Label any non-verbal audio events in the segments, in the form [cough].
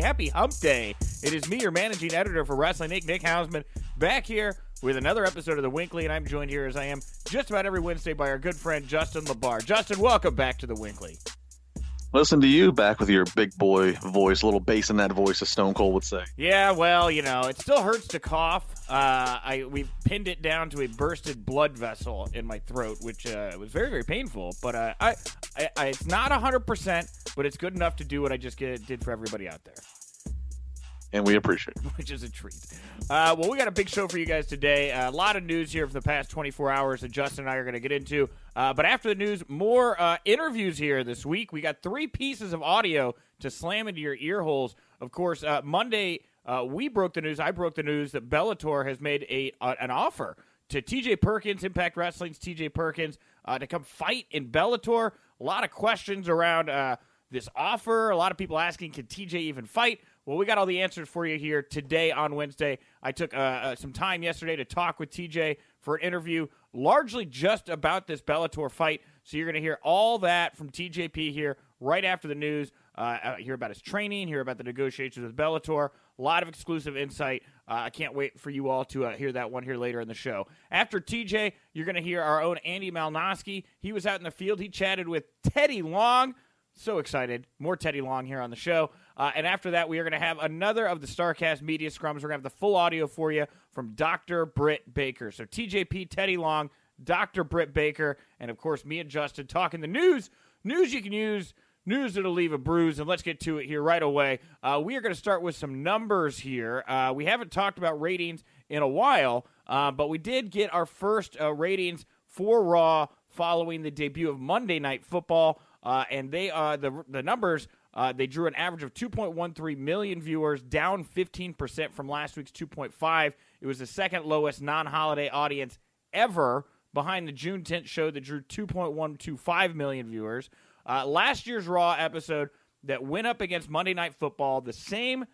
Happy hump day. It is me, your managing editor for Wrestling Inc., Nick Hausman, back here with another episode of The Winkley, and I'm joined here as I am just about every Wednesday by our good friend Justin LaBar. Justin, welcome back to The Winkley. Listen to you back with your big boy voice, a little bass in that voice, as Stone Cold would say. Yeah, well, you know, it still hurts to cough. Uh, I we've pinned it down to a bursted blood vessel in my throat, which uh, was very very painful. But uh, I, I, I, it's not hundred percent, but it's good enough to do what I just get, did for everybody out there and we appreciate it. [laughs] Which is a treat. Uh, well, we got a big show for you guys today. Uh, a lot of news here for the past 24 hours that Justin and I are going to get into. Uh, but after the news, more uh, interviews here this week. We got three pieces of audio to slam into your ear holes. Of course, uh, Monday, uh, we broke the news. I broke the news that Bellator has made a an offer to TJ Perkins, Impact Wrestling's TJ Perkins, to come fight in Bellator. A lot of questions around this offer. A lot of people asking, can TJ even fight? Well, we got all the answers for you here today on Wednesday. I took uh, uh, some time yesterday to talk with TJ for an interview, largely just about this Bellator fight. So you're going to hear all that from TJP here right after the news. Uh, uh, hear about his training, hear about the negotiations with Bellator. A lot of exclusive insight. Uh, I can't wait for you all to uh, hear that one here later in the show. After TJ, you're going to hear our own Andy Malnoske. He was out in the field. He chatted with Teddy Long. So excited. More Teddy Long here on the show. Uh, and after that, we are going to have another of the Starrcast media scrums. We're going to have the full audio for you from Dr. Britt Baker. So TJP, Teddy Long, Dr. Britt Baker, and of course, me and Justin talking the news. News you can use, news that'll leave a bruise. And let's get to it here right away. Uh, we are going to start with some numbers here. Uh, we haven't talked about ratings in a while, uh, but we did get our first uh, ratings for Raw following the debut of Monday Night Football. Uh, and they uh, the the numbers uh, they drew an average of 2.13 million viewers, down 15% from last week's 2.5. It was the second lowest non-holiday audience ever, behind the June 10th show that drew 2.125 million viewers. Uh, last year's Raw episode that went up against Monday Night Football, the same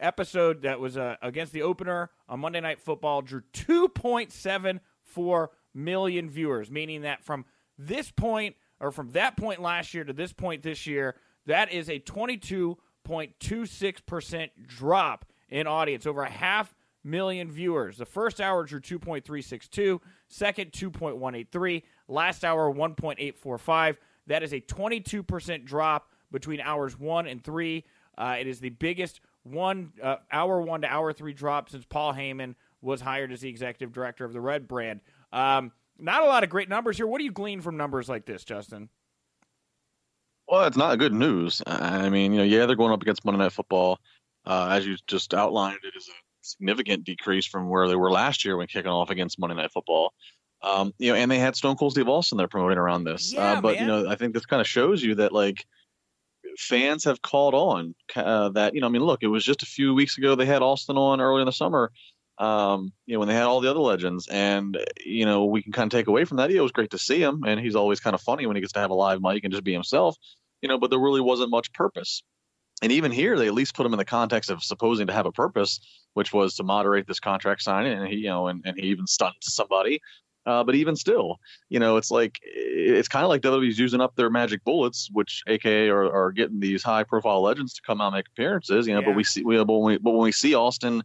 episode that was uh, against the opener on Monday Night Football, drew 2.74 million viewers, meaning that from this point or from that point last year to this point this year, that is a 22.26% drop in audience, over a half million viewers. The first hour drew 2.362, second 2.183, last hour 1.845. That is a 22% drop between hours 1 and 3. Uh, it is the biggest one uh, hour 1 to hour 3 drop since Paul Heyman was hired as the executive director of the Red brand. Um, not a lot of great numbers here. What do you glean from numbers like this, Justin? Well, it's not good news. I mean, you know, yeah, they're going up against Monday Night Football. Uh, as you just outlined, it is a significant decrease from where they were last year when kicking off against Monday Night Football. Um, you know, and they had Stone Cold Steve Austin there promoting around this. Yeah, uh, but man. you know, I think this kind of shows you that like fans have called on uh, that. You know, I mean, look, it was just a few weeks ago they had Austin on early in the summer. Um, you know, when they had all the other legends, and you know, we can kind of take away from that. Yeah, it was great to see him, and he's always kind of funny when he gets to have a live mic and just be himself you know, but there really wasn't much purpose. And even here, they at least put him in the context of supposing to have a purpose, which was to moderate this contract signing, and he, you know, and, and he even stunned somebody. Uh, but even still, you know, it's like it's kind of like WWE's using up their magic bullets, which AKA are, are getting these high-profile legends to come out and make appearances. You know, Yeah. but we see, we, but when we, but when we see Austin,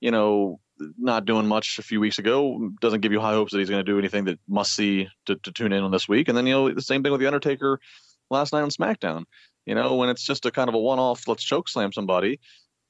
you know, not doing much a few weeks ago, doesn't give you high hopes that he's going to do anything that must see to, to tune in on this week. And then you know, the same thing with the Undertaker last night on SmackDown. You know, when it's just a kind of a one-off, let's choke slam somebody.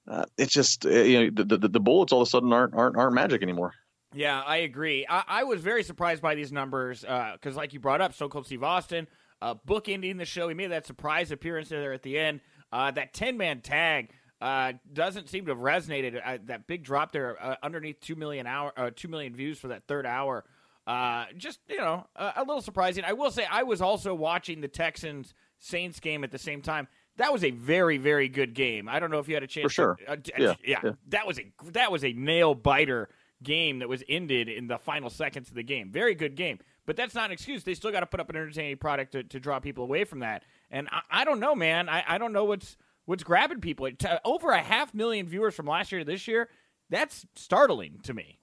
Uh, it's just uh, you know the, the the bullets all of a sudden aren't aren't aren't magic anymore. Yeah, I agree. I, I was very surprised by these numbers because, uh, like you brought up, Cold Steve Austin, uh, book ending the show. He made that surprise appearance there at the end. Uh, that 10 man tag uh, doesn't seem to have resonated. Uh, that big drop there uh, underneath 2 million, hour, 2 million views for that third hour. just, you know, a little surprising. I will say, I was also watching the Texans Saints game at the same time that was a very very good game. I don't know if you had a chance. For sure. To, uh, yeah, yeah, yeah, That was a that was a nail biter game that was ended in the final seconds of the game. Very good game. But that's not an excuse. They still got to put up an entertaining product to, to draw people away from that. And I, I don't know, man. I, I don't know what's what's grabbing people. over a half million viewers from last year to this year. That's startling to me.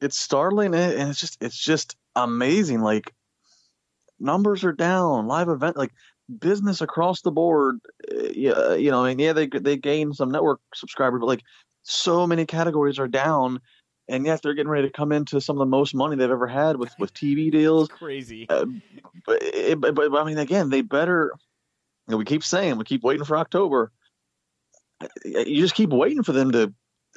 It's startling, and it's just it's just amazing. Like numbers are down. Live event like business across the board. Uh, yeah, you know, I mean, yeah, they they gain some network subscribers, but like so many categories are down, and yet they're getting ready to come into some of the most money they've ever had with with TV [laughs] deals. It's crazy. Uh, but, but, but I mean, again, they better. Know, we keep saying we keep waiting for October. You just keep waiting for them to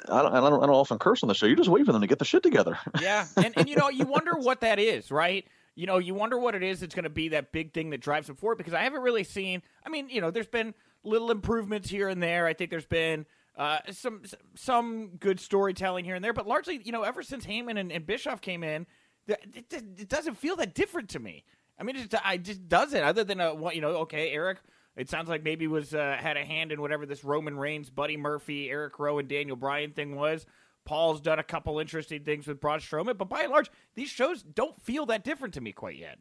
I don't, I don't, I don't often curse on the show. You just wait for them to get the shit together. [laughs] yeah, and, and you know, you wonder what that is, right? you know, you wonder what it is that's going to be that big thing that drives them forward because I haven't really seen. I mean, you know, there's been little improvements here and there. I think there's been uh, some some good storytelling here and there, but largely, you know, ever since Heyman and, and Bischoff came in, it, it, doesn't feel that different to me. I mean, it just, I just doesn't. Other than a, you know, okay, Eric. It sounds like maybe was uh, had a hand in whatever this Roman Reigns, Buddy Murphy, Eric Rowan, and Daniel Bryan thing was. Paul's done a couple interesting things with Braun Strowman, but by and large, these shows don't feel that different to me quite yet.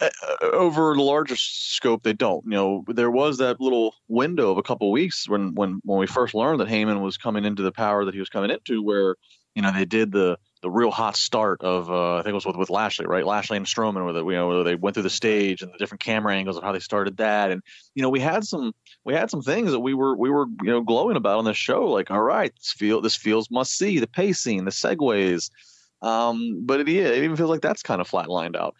Uh, over the larger scope, they don't. You know, there was that little window of a couple weeks when, when, when we first learned that Heyman was coming into the power that he was coming into, where you know they did the the real hot start of uh, I think it was with, with Lashley, right? Lashley and Strowman, where the, you know where they went through the stage and the different camera angles of how they started that, and you know we had some we had some things that we were we were you know glowing about on this show, like all right, this feel this feels must see, the pacing, the segues, um, but it, it even feels like that's kind of flatlined out.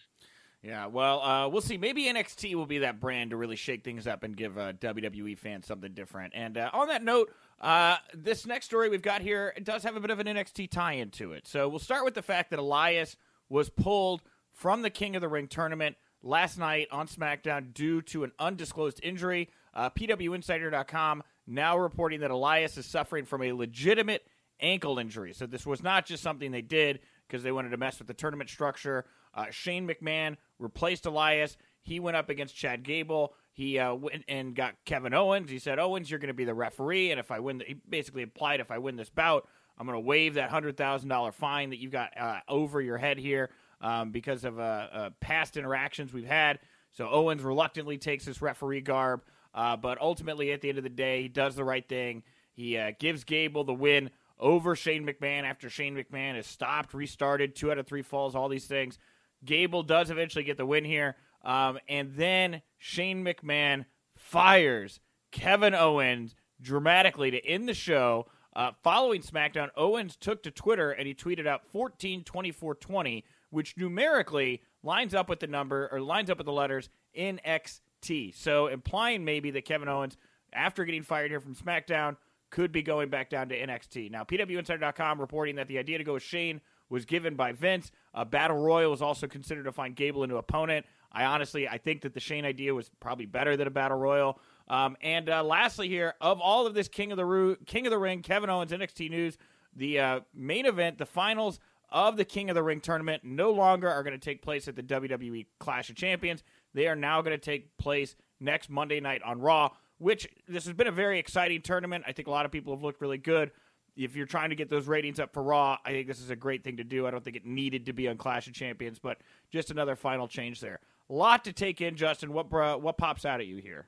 Yeah, well, uh, we'll see. Maybe NXT will be that brand to really shake things up and give uh, WWE fans something different. And uh, on that note, uh, this next story we've got here does have a bit of an NXT tie into it. So we'll start with the fact that Elias was pulled from the King of the Ring tournament last night on SmackDown due to an undisclosed injury. Uh, PWInsider.com now reporting that Elias is suffering from a legitimate ankle injury. So this was not just something they did because they wanted to mess with the tournament structure. Uh, Shane McMahon replaced Elias. He went up against Chad Gable. He uh, went and got Kevin Owens. He said, "Owens, you're going to be the referee, and if I win, the, he basically implied if I win this bout, I'm going to waive that hundred thousand dollar fine that you've got uh, over your head here um, because of uh, uh, past interactions we've had." So Owens reluctantly takes this referee garb, uh, but ultimately, at the end of the day, he does the right thing. He gives Gable the win over Shane McMahon after Shane McMahon has stopped, restarted, two out of three falls, all these things. Gable does eventually get the win here. Um, and then Shane McMahon fires Kevin Owens dramatically to end the show. Uh, following SmackDown, Owens took to Twitter and he tweeted out 14 24 20, which numerically lines up with the number or lines up with the letters NXT. So implying maybe that Kevin Owens, after getting fired here from SmackDown, could be going back down to NXT. Now, PWInsider.com reporting that the idea to go with Shane was given by Vince. A battle royal was also considered to find Gable a new opponent. I honestly, I think that the Shane idea was probably better than a battle royal. Um, and uh, lastly, here of all of this King of the Ru- King of the Ring, Kevin Owens NXT news, the uh, main event, the finals of the King of the Ring tournament, no longer are going to take place at the WWE Clash of Champions. They are now going to take place next Monday night on Raw. Which this has been a very exciting tournament. I think a lot of people have looked really good if you're trying to get those ratings up for Raw, I think this is a great thing to do. I don't think it needed to be on Clash of Champions, but just another final change there. A lot to take in, Justin. What what pops out at you here?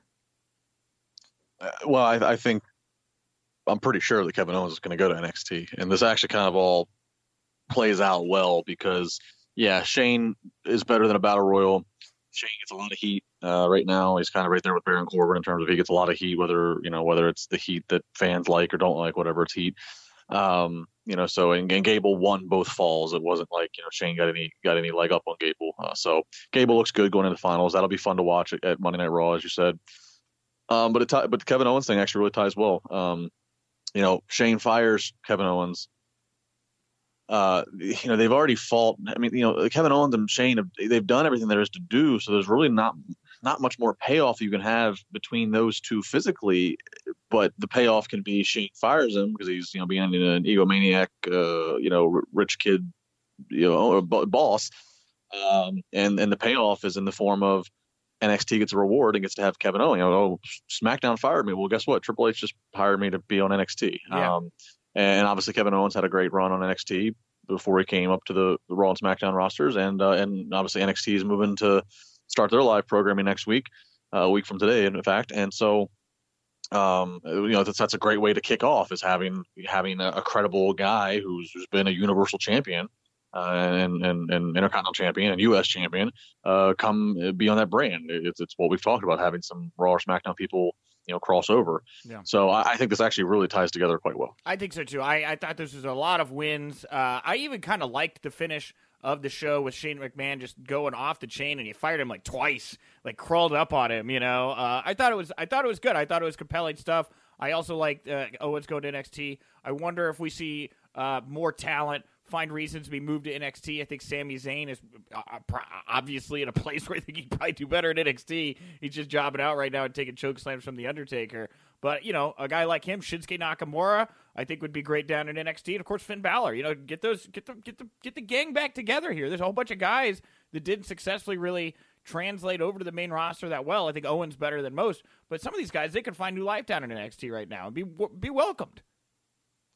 Uh, well, I, I, think I'm pretty sure that Kevin Owens is going to go to NXT, and this actually kind of all plays out well because yeah, Shane is better than a battle royal. Shane gets a lot of heat uh, right now. He's kind of right there with Baron Corbin in terms of he gets a lot of heat, whether you know whether it's the heat that fans like or don't like, whatever it's heat. Um, you know, so and, and, Gable won both falls. It wasn't like you know Shane got any got any leg up on Gable. Uh, so Gable looks good going into the finals. That'll be fun to watch at, at Monday Night Raw, as you said. Um, but it t- but the Kevin Owens thing actually really ties well. Um, you know, Shane fires Kevin Owens. uh, you know, they've already fought. I mean, you know, Kevin Owens and Shane, have, they've done everything there is to do. So there's really not not much more payoff you can have between those two physically. But the payoff can be Shane fires him because he's you know being an egomaniac, uh, you know, rich kid, you know, boss. Um, and and the payoff is in the form of NXT gets a reward and gets to have Kevin Owens. You know, oh, SmackDown fired me. Well, guess what? Triple H just hired me to be on NXT. Yeah. Um, and obviously Kevin Owens had a great run on NXT before he came up to the, the Raw and SmackDown rosters, and uh, and obviously NXT is moving to start their live programming next week, uh, a week from today, in fact, and so. Um, you know that's that's a great way to kick off is having having a, a credible guy who's, who's been a universal champion uh, and, and, and intercontinental champion and U.S. champion uh, come be on that brand. It's, it's what we've talked about having some Raw or SmackDown people you know cross over. Yeah. So I, I, think this actually really ties together quite well. I think so too. I, I thought this was a lot of wins. Uh, I even kind of liked the finish of the show with Shane McMahon just going off the chain and he fired him like twice, like crawled up on him. You know, uh, I thought it was I thought it was good. I thought it was compelling stuff. I also liked uh, Owens going to NXT. I wonder if we see uh, more talent find reasons to be moved to NXT. I think Sami Zayn is uh, uh obviously in a [laughs] place where I think he'd probably do better in NXT. He's just jobbing out right now and taking choke slams from The Undertaker. But, you know, a guy like him, Shinsuke Nakamura, I think would be great down in NXT. And of course, Finn Balor. You know, get those, get the, get the, get the gang back together here. There's a whole bunch of guys that didn't successfully really translate over to the main roster that well. I think Owens better than most, but some of these guys they could find new life down in NXT right now and be be welcomed.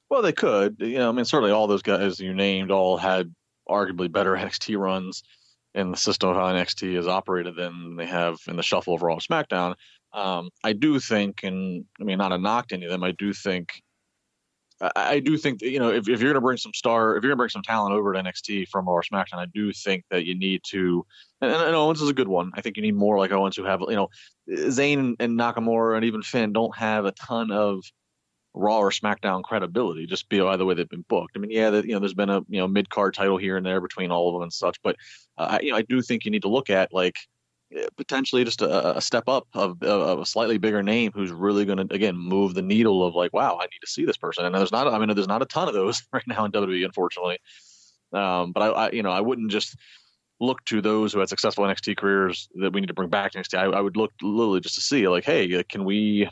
Well, they could. You know, I mean, certainly all those guys you named all had arguably better [laughs] NXT runs in the system of how NXT is operated than they have in the shuffle of Raw SmackDown. Um, I do think, and I mean, not a knock to any of them, I do think, I, I do think that, you know, if, if you're going to bring some star, if you're going to bring some talent over to NXT from Raw SmackDown, I do think that you need to, and, and Owens is a good one. I think you need more like Owens who have, you know, Zayn and Nakamura and even Finn don't have a ton of Raw or SmackDown credibility just by the way they've been booked. I mean, yeah, that you know, there's been a you know mid card title here and there between all of them and such, but uh, you know, I do think you need to look at like potentially just a, a step up of, of, a slightly bigger name who's really going to again move the needle of like, wow, I need to see this person. And there's not, I mean, there's not a ton of those [laughs] right now in WWE, unfortunately. Um, but I, I, you know, I wouldn't just look to those who had successful NXT careers that we need to bring back to NXT. I, I would look literally just to see like, hey, can we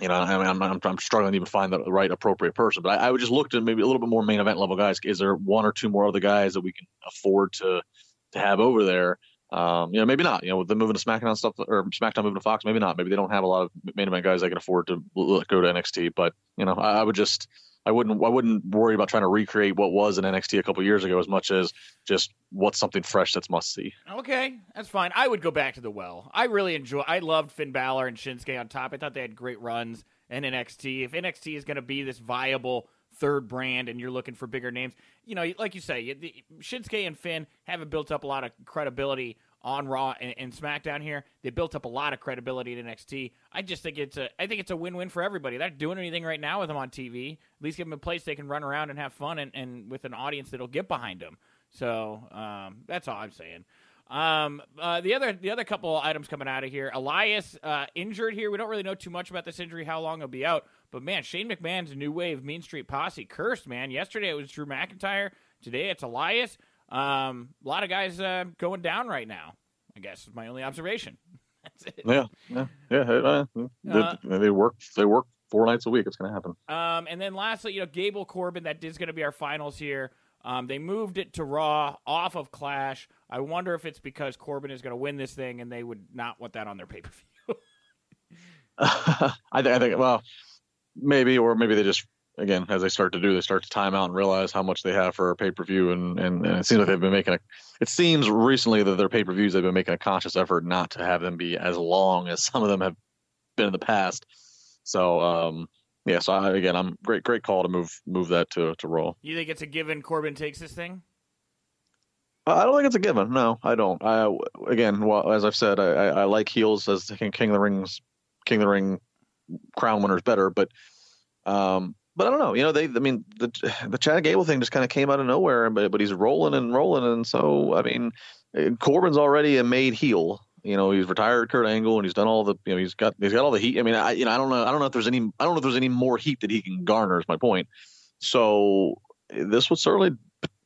you know, I mean, I'm, I'm, I'm, struggling to even find the right appropriate person, but I, I, would just look to maybe a little bit more main event level guys. Is there one or two more other guys that we can afford to to have over there? Um, you know, maybe not. You know, with them moving to SmackDown stuff or SmackDown moving to Fox, maybe not. Maybe they don't have a lot of main event guys that can afford to go to NXT. But you know, I, I would just I wouldn't I wouldn't worry about trying to recreate what was in NXT a couple years ago as much as just what's something fresh that's must see. Okay, that's fine. I would go back to the well. I really enjoy. I loved Finn Balor and Shinsuke on top. I thought they had great runs in NXT. If NXT is going to be this viable third brand and you're looking for bigger names, you know, like you say, Shinsuke and Finn haven't built up a lot of credibility on Raw and, and, SmackDown here. They built up a lot of credibility in NXT. I just think it's a I think it's a win win for everybody. They're not doing anything right now with them on TV. At least give them a place they can run around and have fun and, and with an audience that'll get behind them. So um, that's all I'm saying. Um, uh, the other the other couple items coming out of here, Elias uh, injured here. We don't really know too much about this injury, how long he'll be out. But man, Shane McMahon's new wave Mean Street Posse cursed. Man, yesterday it was Drew McIntyre. Today it's Elias. Um, a lot of guys uh, going down right now. I guess is my only observation. [laughs] That's it. Yeah, yeah, yeah. Uh, they, uh, they work. They work four nights a week. It's going to happen. Um, and then lastly, you know, Gable Corbin. That is going to be our finals here. Um, they moved it to Raw off of Clash. I wonder if it's because Corbin is going to win this thing, and they would not want that on their pay per view. [laughs] I, th- I think. Well, maybe, or maybe they just again, as they start to do, they start to time out and realize how much they have for a pay per view, and, and, and it seems like they've been making a. It seems recently that their pay per views they've been making a conscious effort not to have them be as long as some of them have been in the past. So um, yeah, so I, again, I'm great great call to move move that to to Raw. You think it's a given? Corbin takes this thing. I don't think it's a given. No, I don't. I again, well, as I've said, I, I, I like heels as King, King of the Rings, King of the Ring crown winners better, but um, but I don't know. You know, they. I mean, the the Chad Gable thing just kind of came out of nowhere, but but he's rolling and rolling, and so I mean, Corbin's already a made heel. You know, he's retired Kurt Angle, and he's done all the. You know, he's got he's got all the heat. I mean, I you know, I don't know. I don't know if there's any. I don't know if there's any more heat that he can garner. Is my point. So this would certainly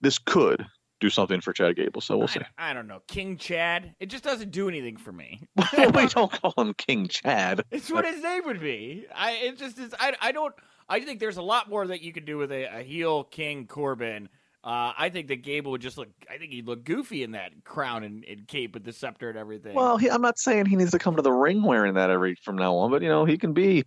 this could do something for Chad Gable. So we'll I, see. I don't know. King Chad. It just doesn't do anything for me. [laughs] we don't call him King Chad. [laughs] It's what his name would be. I it just is. I I don't. I think there's a lot more that you could do with a, a heel King Corbin. Uh, I think that Gable would just look. I think he'd look goofy in that crown and, and cape with the scepter and everything. Well, he, I'm not saying he needs to come to the ring wearing that every from now on, but you know he can be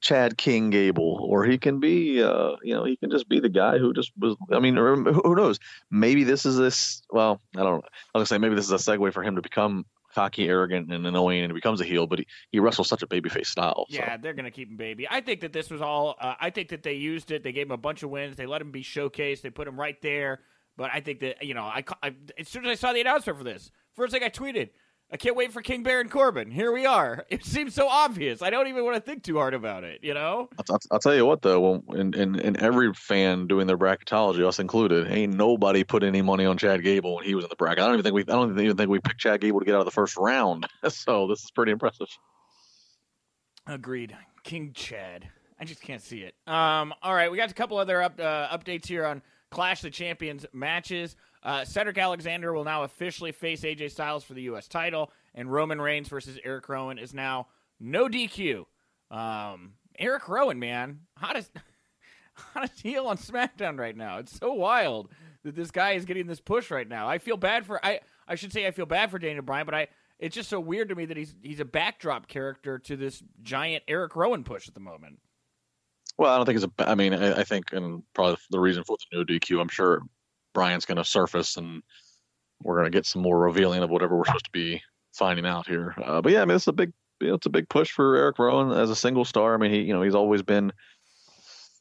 Chad King Gable, or he can be, uh, you know, he can just be the guy who just was. I mean, who knows? Maybe this is this. Well, I don't. know. I was gonna say maybe this is a segue for him to become cocky, arrogant, and annoying, and becomes a heel. But he, he wrestles such a babyface style. So. Yeah, they're gonna keep him baby. I think that this was all. Uh, I think that they used it. They gave him a bunch of wins. They let him be showcased. They put him right there. But I think that you know, I, I as soon as I saw the announcement for this, first thing I tweeted, I can't wait for King Baron Corbin. Here we are. [laughs] It seems so obvious. I don't even want to think too hard about it. You know. I'll, I'll tell you what though, in, in in every fan doing their bracketology, us included, ain't nobody put any money on Chad Gable when he was in the bracket. I don't even think we. I don't even think we picked Chad Gable to get out of the first round. [laughs] So this is pretty impressive. Agreed. King Chad. I just can't see it. Um. All right, we got a couple other up, uh, updates here on Clash the Champions matches. Uh, Cedric Alexander will now officially face AJ Styles for the U.S. title, and Roman Reigns versus Eric Rowan is now no DQ. Um, Eric Rowan, man, hottest, [laughs] hottest heel on SmackDown right now. It's so wild that this guy is getting this push right now. I feel bad for I I should say I feel bad for Daniel Bryan, but I it's just so weird to me that he's he's a backdrop character to this giant Eric Rowan push at the moment. Well, I don't think it's a. I mean, I, I think, and probably the reason for the no DQ, I'm sure Bryan's going to surface, and we're going to get some more revealing of whatever we're supposed to be finding out here. Uh, but yeah, I mean, it's a big, you know, it's a big push for Eric Rowan as a single star. I mean, he, you know, he's always been,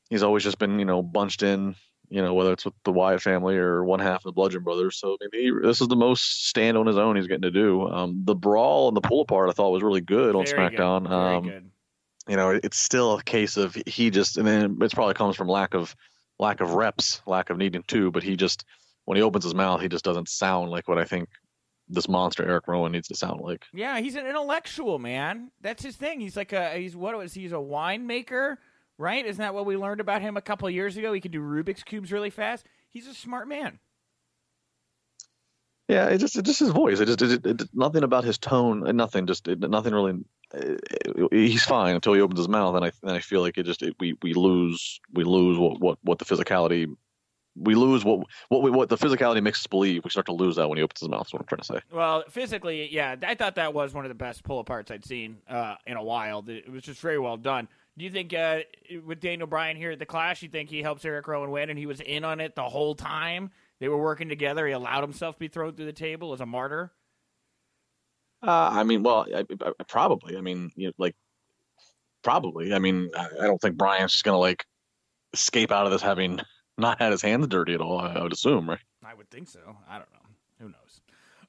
he's always just been, you know, bunched in, you know, whether it's with the Wyatt family or one half of the Bludgeon Brothers. So I mean, he, this is the most stand on his own he's getting to do. Um, the brawl and the pull apart I thought was really good on Very SmackDown. Good. Um, good you know, it's still a case of he just, and then it probably comes from lack of lack of reps, lack of needing to. But he just, when he opens his mouth, he just doesn't sound like what I think this monster Eric Rowan needs to sound like. Yeah, he's an intellectual man. That's his thing. He's like a he's what was he's a winemaker, right? Isn't that what we learned about him a couple of years ago? He could do Rubik's cubes really fast. He's a smart man. Yeah, it just it just his voice. It just it, it, nothing about his tone. Nothing. Just it, nothing really. He's fine until he opens his mouth, and I then I feel like it just we we lose we lose what what what the physicality. We lose what what we, what the physicality makes us believe. We start to lose that when he opens his mouth. That's what I'm trying to say. Well, physically, yeah, I thought that was one of the best pull aparts I'd seen uh, in a while. It was just very well done. Do you think uh, with Daniel Bryan here at the Clash, you think he helps Eric Rowan win, and he was in on it the whole time? They were working together. He allowed himself to be thrown through the table as a martyr. Uh, I mean, well, I, I, probably. I mean, you know, like, probably. I mean, I, don't think Bryan's just gonna like escape out of this having [laughs] not had his hands dirty at all. I, would assume, right? I would think so. I don't know. Who knows?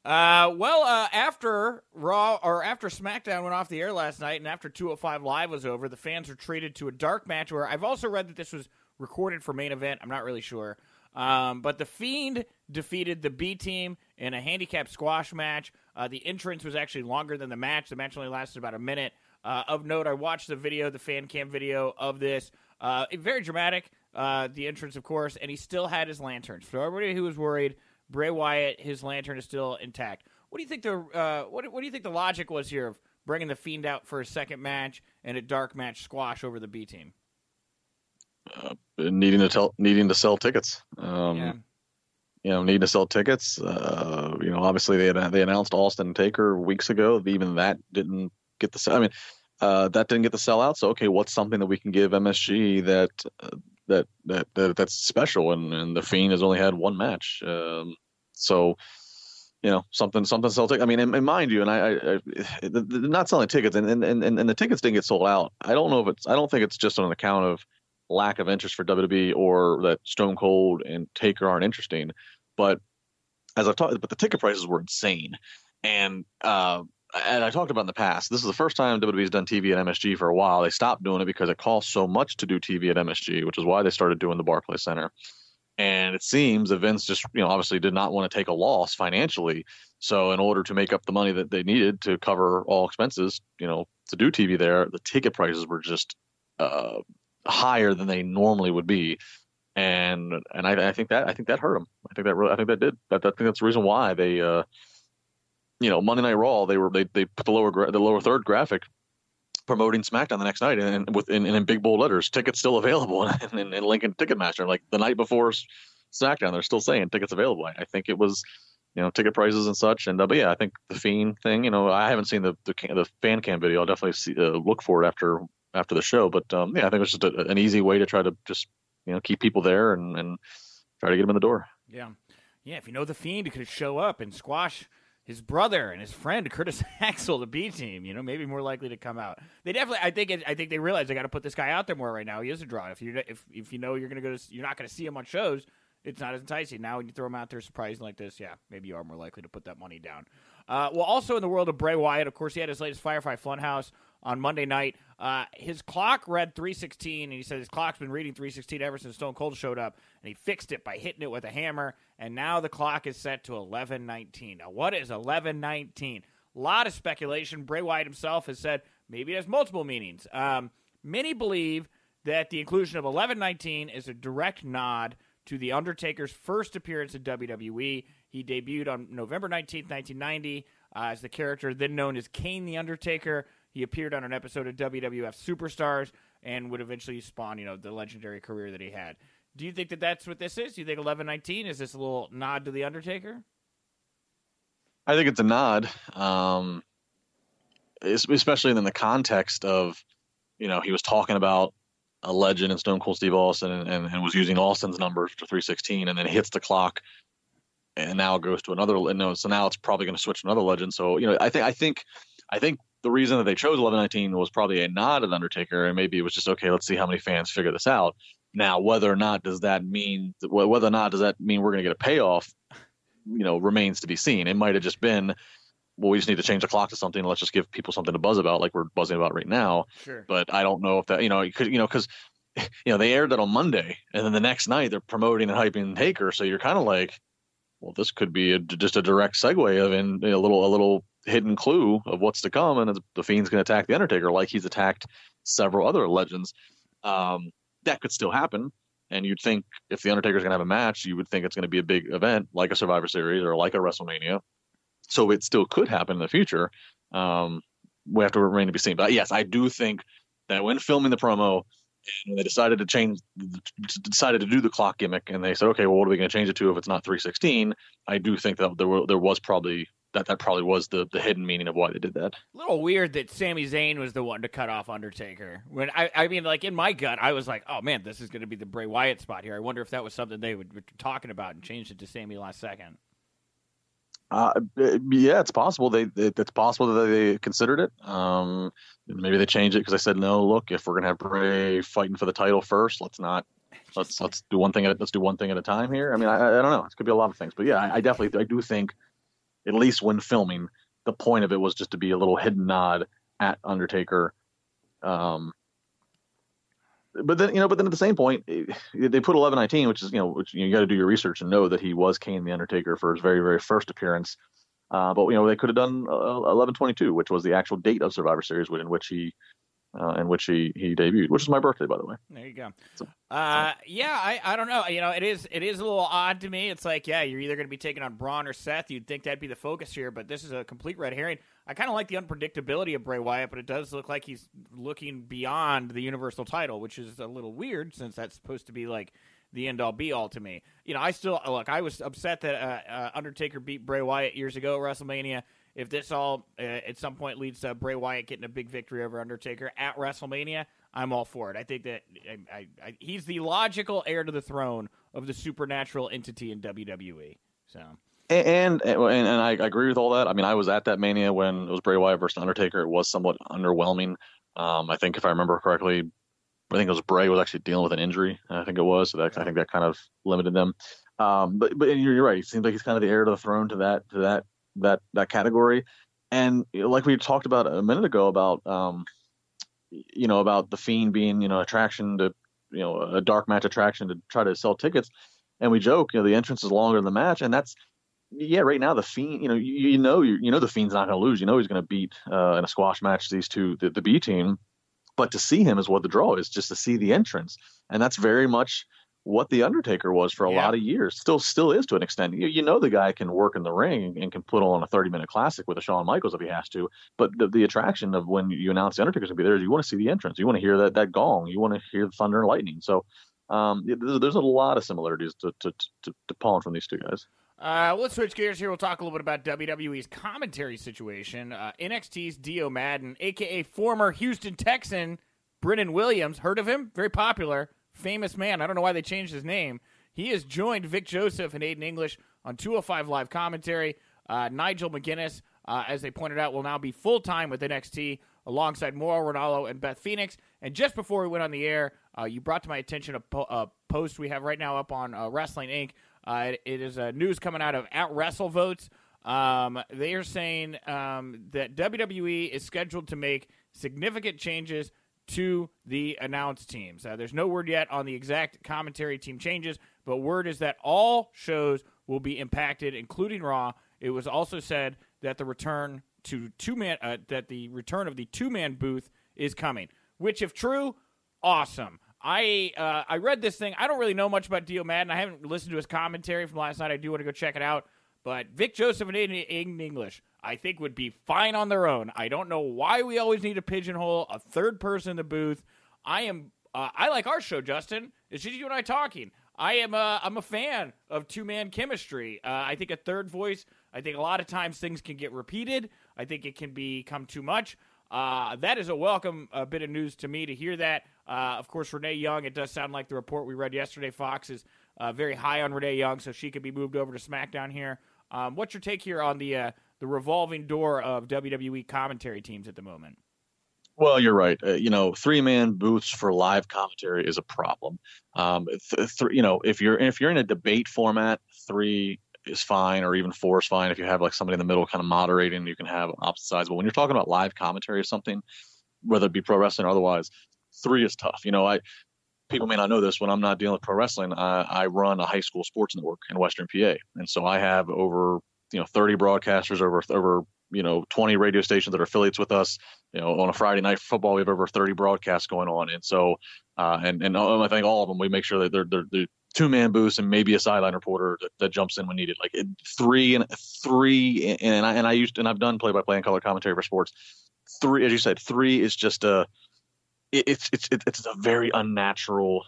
Uh, well, uh, after Raw or after SmackDown went off the air last night, and after 205 Live was over, the fans were treated to a dark match. Where I've also read that this was recorded for main event. I'm not really sure. Um, but the Fiend defeated the B team in a handicap squash match. Uh, the entrance was actually longer than the match. The match only lasted about a minute. Uh, of note, I watched the video, the fan cam video of this. Uh, very dramatic, uh, the entrance, of course, and he still had his lantern. For everybody who was worried, Bray Wyatt, his lantern is still intact. What do you think the uh, what, what do you think the logic was here of bringing the Fiend out for a second match and a dark match squash over the B team? uh, needing to tell, needing to sell tickets. Um, yeah. You know, needing to sell tickets. Uh, you know, obviously they had, they announced Austin Taker weeks ago. Even that didn't get the. I mean, uh, that didn't get the sellout. So okay, what's something that we can give MSG that uh, that, that that that's special? And and the Fiend has only had one match. Um, so you know something something sell tickets. I mean, and, and, mind you, and I, I, I not selling tickets, and, and and and the tickets didn't get sold out. I don't know if it's I don't think it's just on account of lack of interest for WWE or that Stone Cold and Taker aren't interesting. But as I've talked, but the ticket prices were insane, and uh, and I talked about in the past. This is the first time WWE's done TV at MSG for a while. They stopped doing it because it costs so much to do TV at MSG, which is why they started doing the Barclays Center. And it seems Vince just, you know, obviously did not want to take a loss financially. So in order to make up the money that they needed to cover all expenses, you know, to do TV there, the ticket prices were just uh, higher than they normally would be. and and I, I think that I think that hurt them. I think that really, I think that did. That, I think that's the reason why they, uh, you know, Monday Night Raw they were they they put the lower gra- the lower third graphic promoting SmackDown the next night, and, and with in, in big bold letters, tickets still available [laughs] and, in, in Lincoln Ticketmaster. Like the night before SmackDown, they're still saying tickets available. I, I think it was, you know, ticket prices and such. And uh, but yeah, I think the Fiend thing. You know, I haven't seen the the, the fan cam video. I'll definitely see, uh, look for it after after the show. But um, yeah, I think it was just a, an easy way to try to just you know keep people there and and try to get them in the door. Yeah, yeah. If you know the Fiend, you could show up and squash his brother and his friend [laughs] Curtis Axel, the B team. You know, maybe more likely to come out. They definitely, I think, it, I think they realize they got to put this guy out there more right now. He is a draw. If you if if you know you're gonna go to, you're not gonna see him on shows. It's not as enticing. Now when you throw him out there surprising like this, yeah, maybe you are more likely to put that money down. Uh, well, also in the world of Bray Wyatt, of course, he had his latest Firefly Funhouse on Monday night. Uh, his clock read 316, and he said his clock's been reading 316 ever since Stone Cold showed up, and he fixed it by hitting it with a hammer, and now the clock is set to 1119. Now, what is 1119? A lot of speculation. Bray Wyatt himself has said maybe it has multiple meanings. Um, many believe that the inclusion of 1119 is a direct nod to The Undertaker's first appearance in WWE. He debuted on November 19th, 1990, uh, as the character then known as Kane the Undertaker. He appeared on an episode of WWF Superstars and would eventually spawn, you know, the legendary career that he had. Do you think that that's what this is? Do you think 1119 is this a little nod to the Undertaker? I think it's a nod, um, especially in the context of, you know, he was talking about a legend in Stone Cold Steve Austin and, and, and was using Austin's numbers for 316 and then hits the clock and now goes to another no so now it's probably going to switch to another legend so you know I think I think I think the reason that they chose 1119 was probably a nod at Undertaker and maybe it was just okay let's see how many fans figure this out now whether or not does that mean whether or not does that mean we're going to get a payoff you know remains to be seen it might have just been well, we just need to change the clock to something. Let's just give people something to buzz about, like we're buzzing about right now. Sure. But I don't know if that, you know, you could, you know, because you know they aired that on Monday, and then the next night they're promoting and hyping Taker. So you're kind of like, well, this could be a, just a direct segue of in a little a little hidden clue of what's to come, and the Fiend's going to attack the Undertaker like he's attacked several other legends. Um, that could still happen. And you'd think if the Undertaker's going to have a match, you would think it's going to be a big event like a Survivor Series or like a WrestleMania so it still could happen in the future. Um, we have to remain to be seen. But yes, I do think that when filming the promo, and they decided to change, decided to do the clock gimmick, and they said, okay, well, what are we going to change it to if it's not 316? I do think that there were, there was probably that that probably was the the hidden meaning of why they did that. A little weird that Sami Zayn was the one to cut off Undertaker. When I I mean, like in my gut, I was like, oh man, this is going to be the Bray Wyatt spot here. I wonder if that was something they would, were talking about and changed it to Sami last second. Uh, yeah, it's possible. They, it, it's possible that they considered it. Um, maybe they changed it because I said no. Look, if we're gonna have Bray fighting for the title first, let's not. [laughs] Let's let's do one thing at let's do one thing at a time here. I mean, I, I don't know. It could be a lot of things, but yeah, I, I definitely I do think, at least when filming, the point of it was just to be a little hidden nod at Undertaker. Um, but then you know, but then at the same point, eh, they put eleven nineteen, which is you know, which you, know, you got to do your research and know that he was Kane the Undertaker for his very very first appearance. Uh, but you know, they could have done uh, eleven twenty two, which was the actual date of Survivor Series in which he uh, in which he he debuted, which is my birthday, by the way. There you go. So, uh, yeah, I, I don't know. You know, it is it is a little odd to me. It's like, yeah, you're either going to be taking on Braun or Seth. You'd think that'd be the focus here, but this is a complete red herring. I kind of like the unpredictability of Bray Wyatt, but it does look like he's looking beyond the Universal title, which is a little weird since that's supposed to be like the end all be all to me. You know, I still look. I was upset that uh, uh, Undertaker beat Bray Wyatt years ago at WrestleMania if this all uh, at some point leads to Bray Wyatt getting a big victory over Undertaker at WrestleMania, I'm all for it. I think that I, I, I, he's the logical heir to the throne of the supernatural entity in WWE. So. And, and and, I agree with all that. I mean, I was at that Mania when it was Bray Wyatt versus Undertaker. It was somewhat underwhelming. Um, I think if I remember correctly, I think it was Bray was actually dealing with an injury. I think it was. So that, I think that kind of limited them. Um, but but you're, you're right. It seems like he's kind of the heir to the throne to that to that that that category. And like we talked about a minute ago about um, you know about the fiend being you know attraction to you know a dark match attraction to try to sell tickets, and we joke you know the entrance is longer than the match, and that's yeah right now the fiend you know you, you know you, you know the fiend's not going to lose, you know he's going to beat uh, in a squash match these two the, the B team, but to see him is what the draw is just to see the entrance, and that's very much what the Undertaker was for a Yeah. lot of years. Still, still is to an extent. You, you know, the guy can work in the ring and can put on a 30 minute classic with a Shawn Michaels if he has to. But the, the attraction of when you announce the Undertaker's gonna be there is you want to see the entrance. You want to hear that that gong. You want to hear the thunder and lightning. So. Um, there's, there's a lot of similarities to, to, to, to pulling from these two guys. Uh, let's switch gears here. We'll talk a little bit about WWE's commentary situation. Uh, NXT's Dio Maddin, aka former Houston Texan Brennan Williams, heard of him? Very popular, famous man. I don't know why they changed his name. He has joined Vic Joseph and Aiden English on 205 Live Commentary. Uh, Nigel McGuinness, uh, as they pointed out, will now be full time with NXT alongside Mauro Ranallo and Beth Phoenix. And just before we went on the air, uh, you brought to my attention a, po- a post we have right now up on uh, Wrestling Inc. Uh, it, it is uh, news coming out of Out Wrestle Votes. Um, they are saying um, that WWE is scheduled to make significant changes to the announced teams. Uh, there's no word yet on the exact commentary team changes, but word is that all shows will be impacted, including Raw. It was also said that the return to two man uh, that the return of the two man booth is coming. Which, if true, awesome. I uh, I read this thing. I don't really know much about Dio Maddin. I haven't listened to his commentary from last night. I do want to go check it out. But Vic Joseph and Aiden English, I think, would be fine on their own. I don't know why we always need to pigeonhole a third person in the booth. I am. Uh, I like our show, Justin. It's just you and I talking. I am. Uh, I'm a fan of two man chemistry. Uh, I think a third voice. I think a lot of times things can get repeated. I think it can become too much. Uh, that is a welcome uh, bit of news to me to hear that. Uh, of course, Renee Young. It does sound like the report we read yesterday. Fox is uh, very high on Renee Young, so she could be moved over to SmackDown here. Um, what's your take here on the uh, the revolving door of WWE commentary teams at the moment? Well, you're right. Uh, you know, three man booths for live commentary is a problem. Um, th- th- you know, if you're if you're in a debate format, three is fine, or even four is fine. If you have like somebody in the middle, kind of moderating, you can have opposite sides. But when you're talking about live commentary or something, whether it be pro wrestling or otherwise, three is tough. You know, I people may not know this when I'm not dealing with pro wrestling. I, I run a high school sports network in Western PA, and so I have over you know 30 broadcasters over over you know 20 radio stations that are affiliates with us. You know, on a Friday night football, we have over 30 broadcasts going on, and so uh, and and I think all of them we make sure that they're they're, they're two man booths and maybe a sideline reporter that, that jumps in when needed. Like three and three and I and I used and I've done play by play and color commentary for sports. Three, as you said, three is just a it's it's it's a very unnatural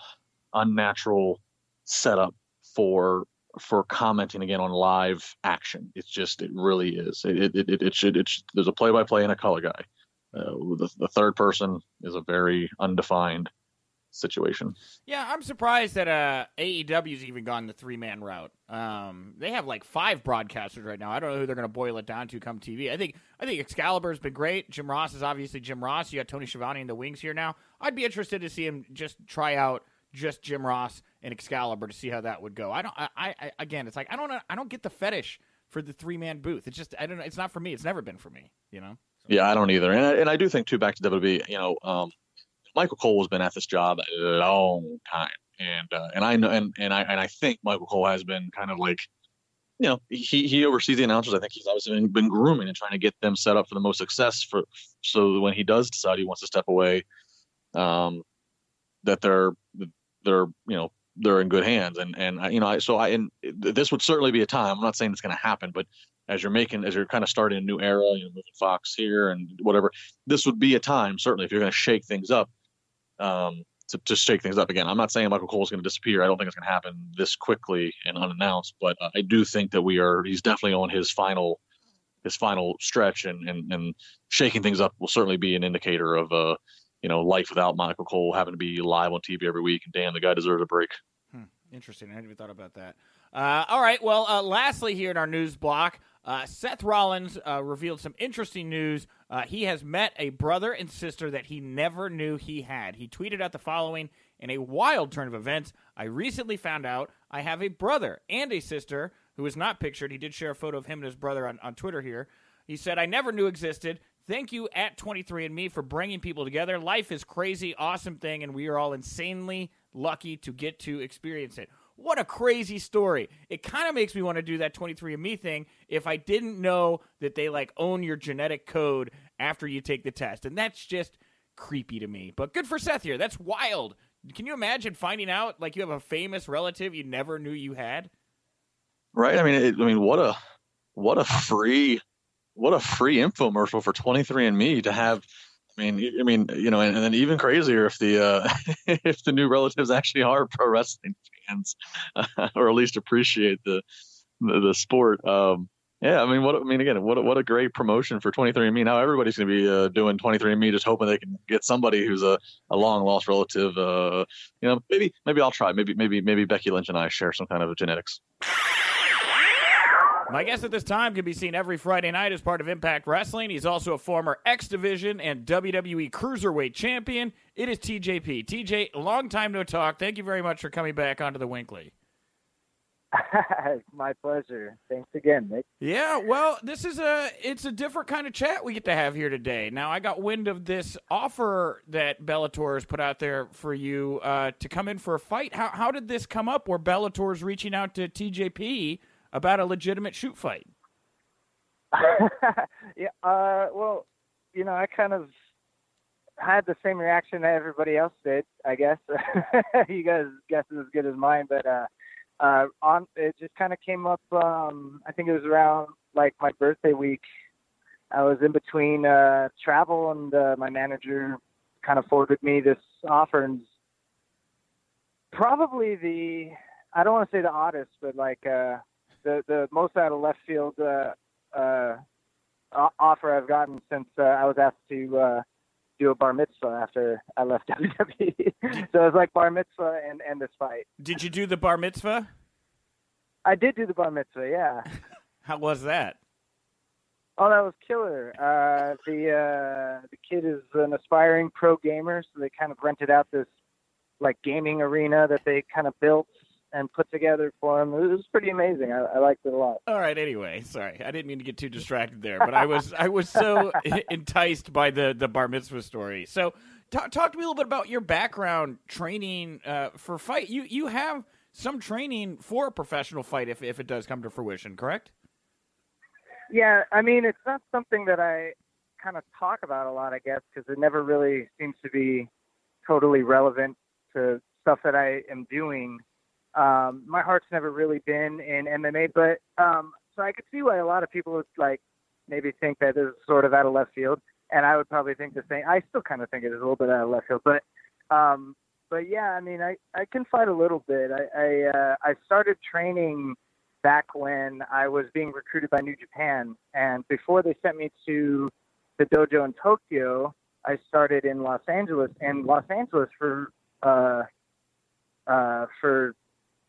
unnatural setup for for commenting again on live action. It's just it really is. It it it, it should it's there's a play by play and a color guy. Uh, the, the third person is a very undefined situation. Yeah, I'm surprised that uh, AEW's even gone the three man route. Um, they have like five broadcasters right now. I don't know who they're going to boil it down to come TV. I think I think Excalibur's been great. Jim Ross is obviously Jim Ross. You got Tony Schiavone in the wings here now. I'd be interested to see him just try out just Jim Ross and Excalibur to see how that would go. I don't. I, I again, it's like I don't. I don't get the fetish for the three man booth. It's just I don't know. It's not for me. It's never been for me. You know. Yeah, I don't either. And I, and I do think too back to WWE. You know, um, Michael Cole has been at this job a long time, and uh, and I know and and I and I think Michael Cole has been kind of like, you know, he he oversees the announcers. I think he's obviously been, been grooming and trying to get them set up for the most success for so when he does decide he wants to step away, um, that they're they're you know they're in good hands and and you know I, so I and this would certainly be a time. I'm not saying it's going to happen, but as you're making as you're kind of starting a new era, you know, moving Fox here and whatever, this would be a time certainly if you're going to shake things up, um, to, to shake things up again. I'm not saying Michael Cole is going to disappear. I don't think it's going to happen this quickly and unannounced, but I do think that we are. He's definitely on his final his final stretch, and and and shaking things up will certainly be an indicator of uh you know life without Michael Cole having to be live on TV every week. And damn, the guy deserves a break. Interesting. I hadn't even thought about that. Uh, all right. Well, uh, lastly, here in our news block, uh, Seth Rollins uh, revealed some interesting news. Uh, he has met a brother and sister that he never knew he had. He tweeted out the following In a wild turn of events, I recently found out I have a brother and a sister who is not pictured. He did share a photo of him and his brother on, on Twitter here. He said, I never knew existed. Thank you at 23andMe for bringing people together. Life is crazy, awesome thing, and we are all insanely lucky to get to experience it. What a crazy story. It kind of makes me want to do that 23andMe thing if I didn't know that they like own your genetic code after you take the test. And that's just creepy to me. But good for Seth here. That's wild. Can you imagine finding out like you have a famous relative you never knew you had? Right. I mean, it, I mean, what a what a free what a free infomercial for 23andMe to have. I mean, I mean, you know, and, and then even crazier if the uh, [laughs] if the new relatives actually are pro wrestling fans, uh, [laughs] or at least appreciate the the, the sport. Um, yeah, I mean, what I mean again, what what a great promotion for 23andMe. Now everybody's going to be uh, doing 23andMe, just hoping they can get somebody who's a, a long lost relative. Uh, you know, maybe maybe I'll try. Maybe maybe maybe Becky Lynch and I share some kind of genetics. My guest at this time can be seen every Friday night as part of Impact Wrestling. He's also a former X Division and WWE Cruiserweight champion. It is TJP. TJ, long time no talk. Thank you very much for coming back onto the WINCLY. [laughs] My pleasure. Thanks again, Nick. Yeah, well, this is a it's a different kind of chat we get to have here today. Now, I got wind of this offer that Bellator has put out there for you uh, to come in for a fight. How how did this come up? Where Bellator's reaching out to TJP about a legitimate shoot fight? [laughs] yeah. Uh, well, you know, I kind of had the same reaction that everybody else did. I guess [laughs] you guys guess is as good as mine, but. uh uh, on it just kind of came up. Um, I think it was around like my birthday week. I was in between uh, travel, and uh, my manager kind of forwarded me this offer, and probably the I don't want to say the oddest, but like uh, the the most out of left field uh, uh, offer I've gotten since uh, I was asked to uh, do a bar mitzvah after I left [laughs] WWE. so it was like bar mitzvah and, and this fight. Did you do the bar mitzvah? I did do the bar mitzvah, yeah. [laughs] How was that? Oh, that was killer. Uh, the uh, the kid is an aspiring pro gamer, so they kind of rented out this like gaming arena that they kind of built and put together for him. It was pretty amazing. I, I liked it a lot. All right. Anyway, sorry, I didn't mean to get too distracted there, but I was I was so [laughs] enticed by the the bar mitzvah story. So, talk, talk to me a little bit about your background training uh, for fight. You you have some training for a professional fight if if it does come to fruition, correct? Yeah, I mean it's not something that I kind of talk about a lot, I guess, because it never really seems to be totally relevant to stuff that I am doing um, my heart's never really been in MMA, but um, so I could see why a lot of people would like maybe think that is sort of out of left field, and I would probably think the same. I still kind of think it is a little bit out of left field, but um, but yeah, I mean, I I can fight a little bit. I I, uh, I started training back when I was being recruited by New Japan, and before they sent me to the dojo in Tokyo, I started in Los Angeles, and Los Angeles for uh, uh, for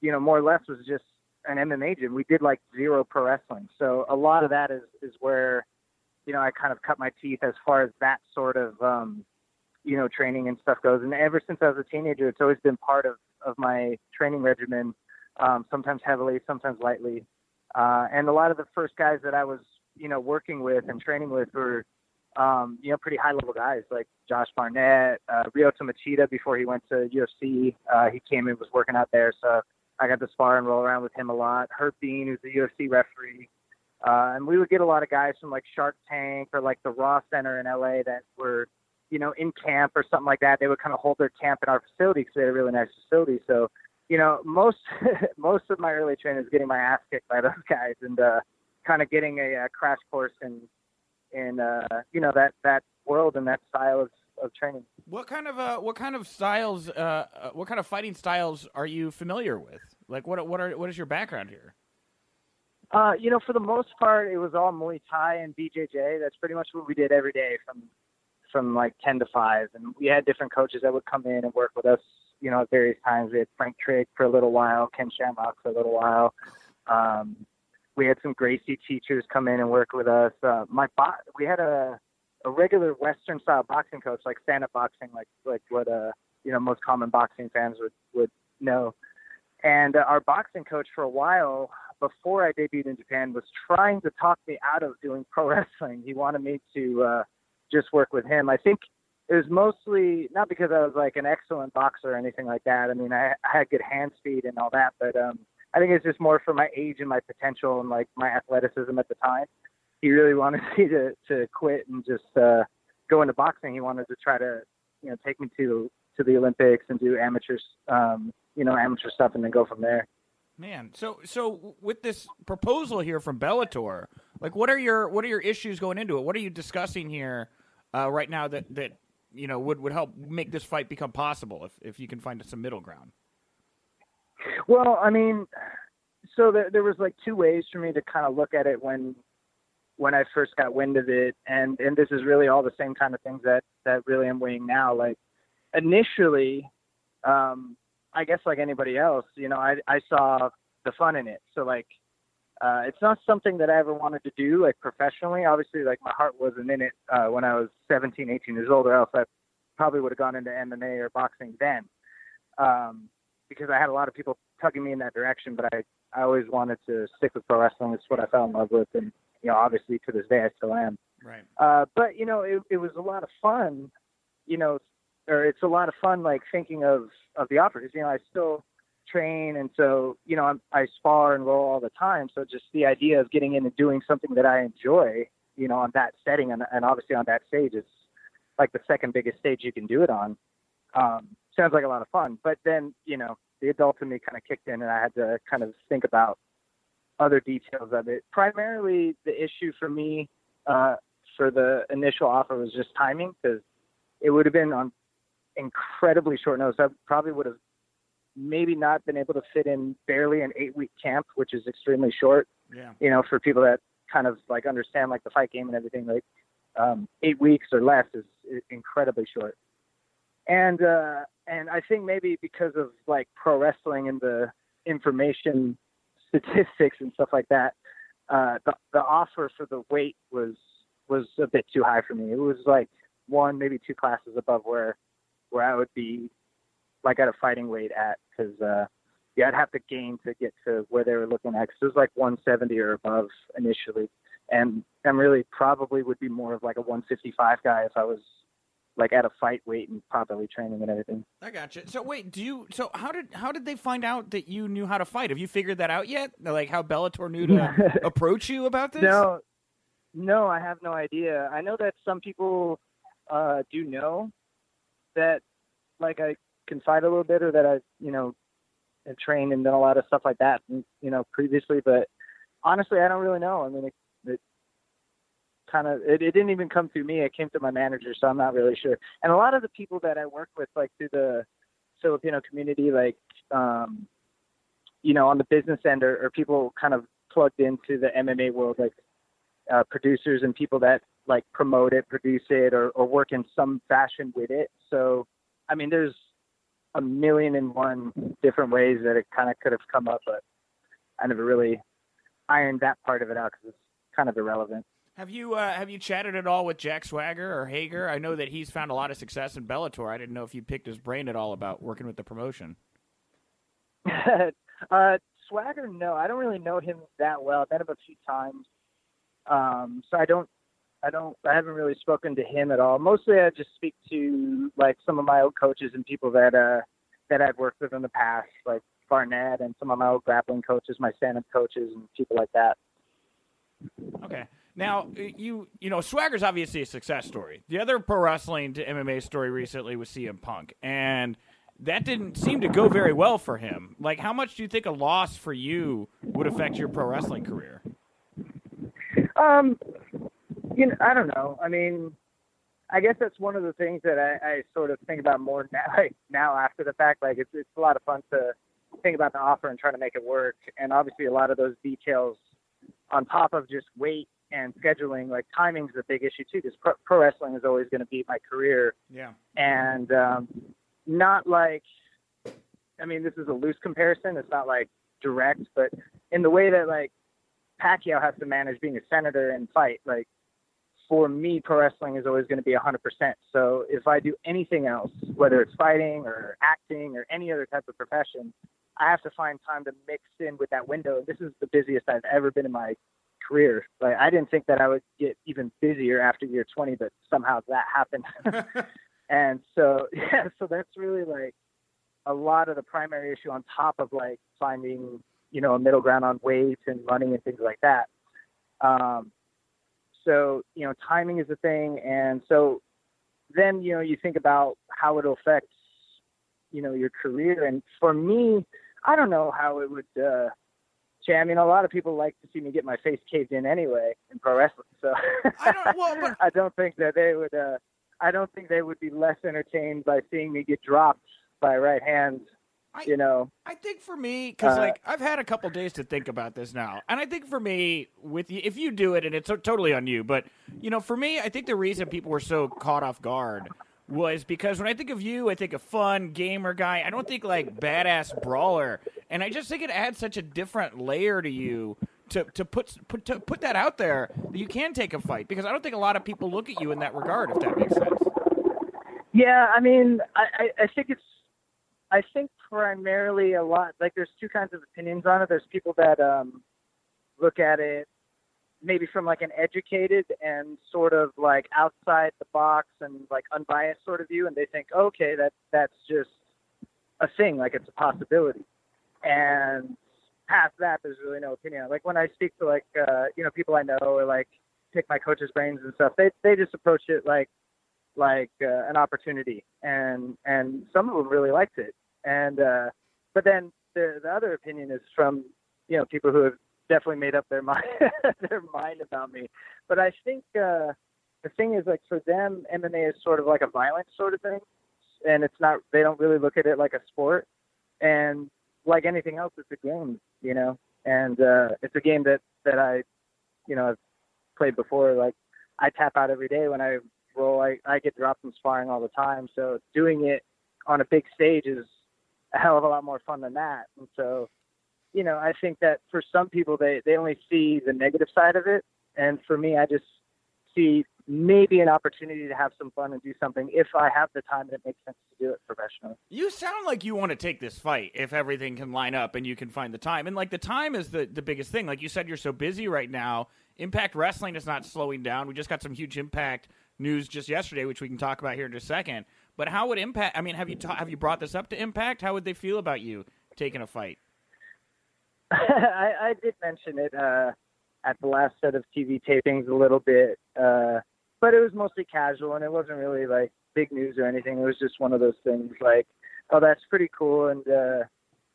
you know, more or less was just an MMA gym. We did like zero pro wrestling. So a lot of that is, is where, you know, I kind of cut my teeth as far as that sort of, um, you know, training and stuff goes. And ever since I was a teenager, it's always been part of, of my training regimen, um, sometimes heavily, sometimes lightly. Uh, and a lot of the first guys that I was, you know, working with and training with were, um, you know, pretty high level guys like Josh Barnett, uh, Lyoto Machida before he went to UFC. Uh, he came and was working out there. So I got to spar and roll around with him a lot. Herb Dean, who's a UFC referee. Uh, and we would get a lot of guys from like Shark Tank or like the Raw Center in LA that were, you know, in camp or something like that. They would kind of hold their camp in our facility because they had a really nice facility. So, you know, most [laughs] most of my early training is getting my ass kicked by those guys and uh, kind of getting a, a crash course in in uh, you know that that world and that style of of training. What kind of uh, what kind of styles, uh, uh, what kind of fighting styles are you familiar with? Like, what what are what is your background here? Uh, you know, for the most part, it was all Muay Thai and BJJ. That's pretty much what we did every day from from like ten to five, and we had different coaches that would come in and work with us. You know, at various times. We had Frank Trigg for a little while, Ken Shamrock for a little while. Um, we had some Gracie teachers come in and work with us. Uh, my bo- we had a a regular Western style boxing coach, like stand up boxing, like like what uh you know most common boxing fans would would know. And uh, our boxing coach for a while before I debuted in Japan was trying to talk me out of doing pro [laughs] wrestling. He wanted me to uh, just work with him. I think it was mostly not because I was like an excellent boxer or anything like that. I mean, I, I had good hand speed and all that, but um, I think it's just more for my age and my potential and like my athleticism at the time he really wanted [laughs] me to to quit and just uh, go into boxing. He wanted to try to you know take me to to the Olympics and do amateur, um, you know, amateur stuff, and then go from there. Man, so so with this proposal here from Bellator, like what are your what are your issues going into it? What are you discussing here uh, right now that that you know would would help make this fight become possible if if you can find some middle ground? Well, I mean, so there, there was like two ways for me to kind of look at it when when I first got wind of it, and and this is really all the same kind of things that that really I'm weighing now. Like initially, um, I guess like anybody else, you know, I I saw the fun in it. So like, uh, it's not something that I ever wanted to do like professionally. Obviously, like my heart wasn't in it uh, when I was 17, 18 years old, or else I probably would have gone into MMA or boxing then. Um, because I had a lot of people tugging me in that direction, but I I always wanted to stick with pro wrestling. It's what I fell in love with, and you know, obviously to this day I still am. Right. Uh, but you know, it, it was a lot of fun. You know, or it's a lot of fun, like thinking of of the offers. You know, I still train, and so you know, I'm, I spar and roll all the time. So just the idea of getting in and doing something that I enjoy, you know, on that setting and, and obviously on that stage is like the second biggest stage you can do it on. Um, sounds like a lot of fun. But then, you know, the adult in me kind of kicked in, and I had to kind of think about other details of it. Primarily, the issue for me uh, for the initial offer was just timing because it would have been on incredibly short notice. I probably would have maybe not been able to fit in barely an eight week camp, which is extremely short. Yeah. You know, for people that kind of like understand like the fight game and everything, like um, eight weeks or less is, is incredibly short. And uh, and I think maybe because of like pro wrestling and the information statistics and stuff like that, uh, the the offer for the weight was was a bit too high for me. It was like one, maybe two classes above where where I would be like at a fighting weight at because uh, yeah, I'd have to gain to get to where they were looking at. Cause it was like 170 or above initially, and I'm really probably would be more of like a 155 guy if I was like at a fight weight and properly training and everything. I got you. So wait, do you? So how did how did they find out that you knew how to fight? Have you figured that out yet? Like how Bellator knew to [laughs] approach you about this? No, no, I have no idea. I know that some people uh, do know that, like I can fight a little bit, or that I, you know, have trained and done a lot of stuff like that, you know, previously. But honestly, I don't really know. I mean, it, kind of it, it didn't even come through me. It came to my manager, so I'm not really sure. And a lot of the people that I work with, like through the Filipino community, like um, you know, on the business end, or, or people kind of plugged into the MMA world, like uh, producers and people that like promote it, produce it, or, or work in some fashion with it. So, I mean, there's a million and one different ways that it kind of could have come up, but I never really ironed that part of it out because it's kind of irrelevant. Have you uh, have you chatted at all with Jack Swagger or Hager? I know that he's found a lot of success in Bellator. I didn't know if you picked his brain at all about working with the promotion. [laughs] uh, Swagger, no, I don't really know him that well. I've met him a few times, um, so I don't, I don't, I haven't really spoken to him at all. Mostly, I just speak to like some of my old coaches and people that uh that I've worked with in the past, like Barnett and some of my old grappling coaches, my stand-up coaches, and people like that. Okay. Now you you know Swagger's obviously a success story. The other pro wrestling to MMA story recently was CM Punk, and that didn't seem to go very well for him. Like, how much do you think a loss for you would affect your pro wrestling career? Um, you know, I don't know. I mean, I guess that's one of the things that I, I sort of think about more [laughs] now. Like, now after the fact, like it's it's a lot of fun to think about the offer and try to make it work. And obviously, a lot of those details on top of just weight and scheduling, like timing's a big issue too, because pro, pro wrestling is always going to be my career. Yeah. And um, not like, I mean, this is a loose comparison. It's not like direct, but in the way that like Pacquiao has to manage being a senator and fight, like for me, pro wrestling is always going to be 100%. So if I do anything else, whether it's fighting or acting or any other type of profession, I have to find time to mix in with that window. This is the busiest I've ever been in my career. Like I didn't think that I would get even busier after year 20, but somehow that happened. [laughs] [laughs] and so [laughs] yeah, so that's really like a lot of the primary issue on top of like finding you know a middle ground on weight and running and things like that. Um, so you know timing is a thing, and so then you know you think about how it affects you know your career. And for me, I don't know how it would. uh I mean, a lot of people like to see me get my face caved in anyway in pro wrestling. So [laughs] I don't, well, but... I don't think that they would. uh I don't think they would be less entertained by seeing me get dropped by right hands. I, you know, I think for me, because Uh, like I've had a couple days to think about this now, and I think for me, with you, if you do it, and it's totally on you, but you know, for me, I think the reason people were so caught off guard was because when I think of you, I think of fun gamer guy. I don't think like badass brawler, and I just think it adds such a different layer to you to to put put to put that out there that you can take a fight because I don't think a lot of people look at you in that regard. If that makes sense. Yeah, I mean, I, I, I think it's, I think primarily a lot, like there's two kinds of opinions on it. There's people that um, look at it maybe from like an educated and sort of like outside the box and like unbiased sort of view, and they think, okay, that that's just a thing, like it's a possibility. And past that, there's really no opinion. Like when I speak to like, uh, you know, people I know or like pick my coach's brains and stuff, they they just approach it like like uh, an opportunity, and and some of them really liked it. And uh, but then the the other opinion is from you know people who have definitely made up their mind [laughs] their mind about me. But I think uh, the thing is like for them, MMA is sort of like a violent sort of thing, and it's not. They don't really look at it like a sport, and like anything else, it's a game, you know. And uh, it's a game that that I, you know, I've played before. Like I tap out every day when I roll. I I get dropped from sparring all the time, so doing it on a big stage is a hell of a lot more fun than that. And so, you know, I think that for some people they they only see the negative side of it, and for me, I just see maybe an opportunity to have some fun and do something if I have the time and it makes sense to do it professionally. You sound like you want to take this fight if everything can line up and you can find the time. And like the time is the the biggest thing. Like you said, you're so busy right now. Impact Wrestling is not slowing down. We just got some huge Impact news just yesterday, which we can talk about here in a second. But how would Impact? I mean, have you ta- have you brought this up to Impact? How would they feel about you taking a fight? [laughs] I, I did mention it uh, at the last set of TV tapings a little bit, uh, but it was mostly casual and it wasn't really like big news or anything. It was just one of those things like, oh, that's pretty cool, and uh,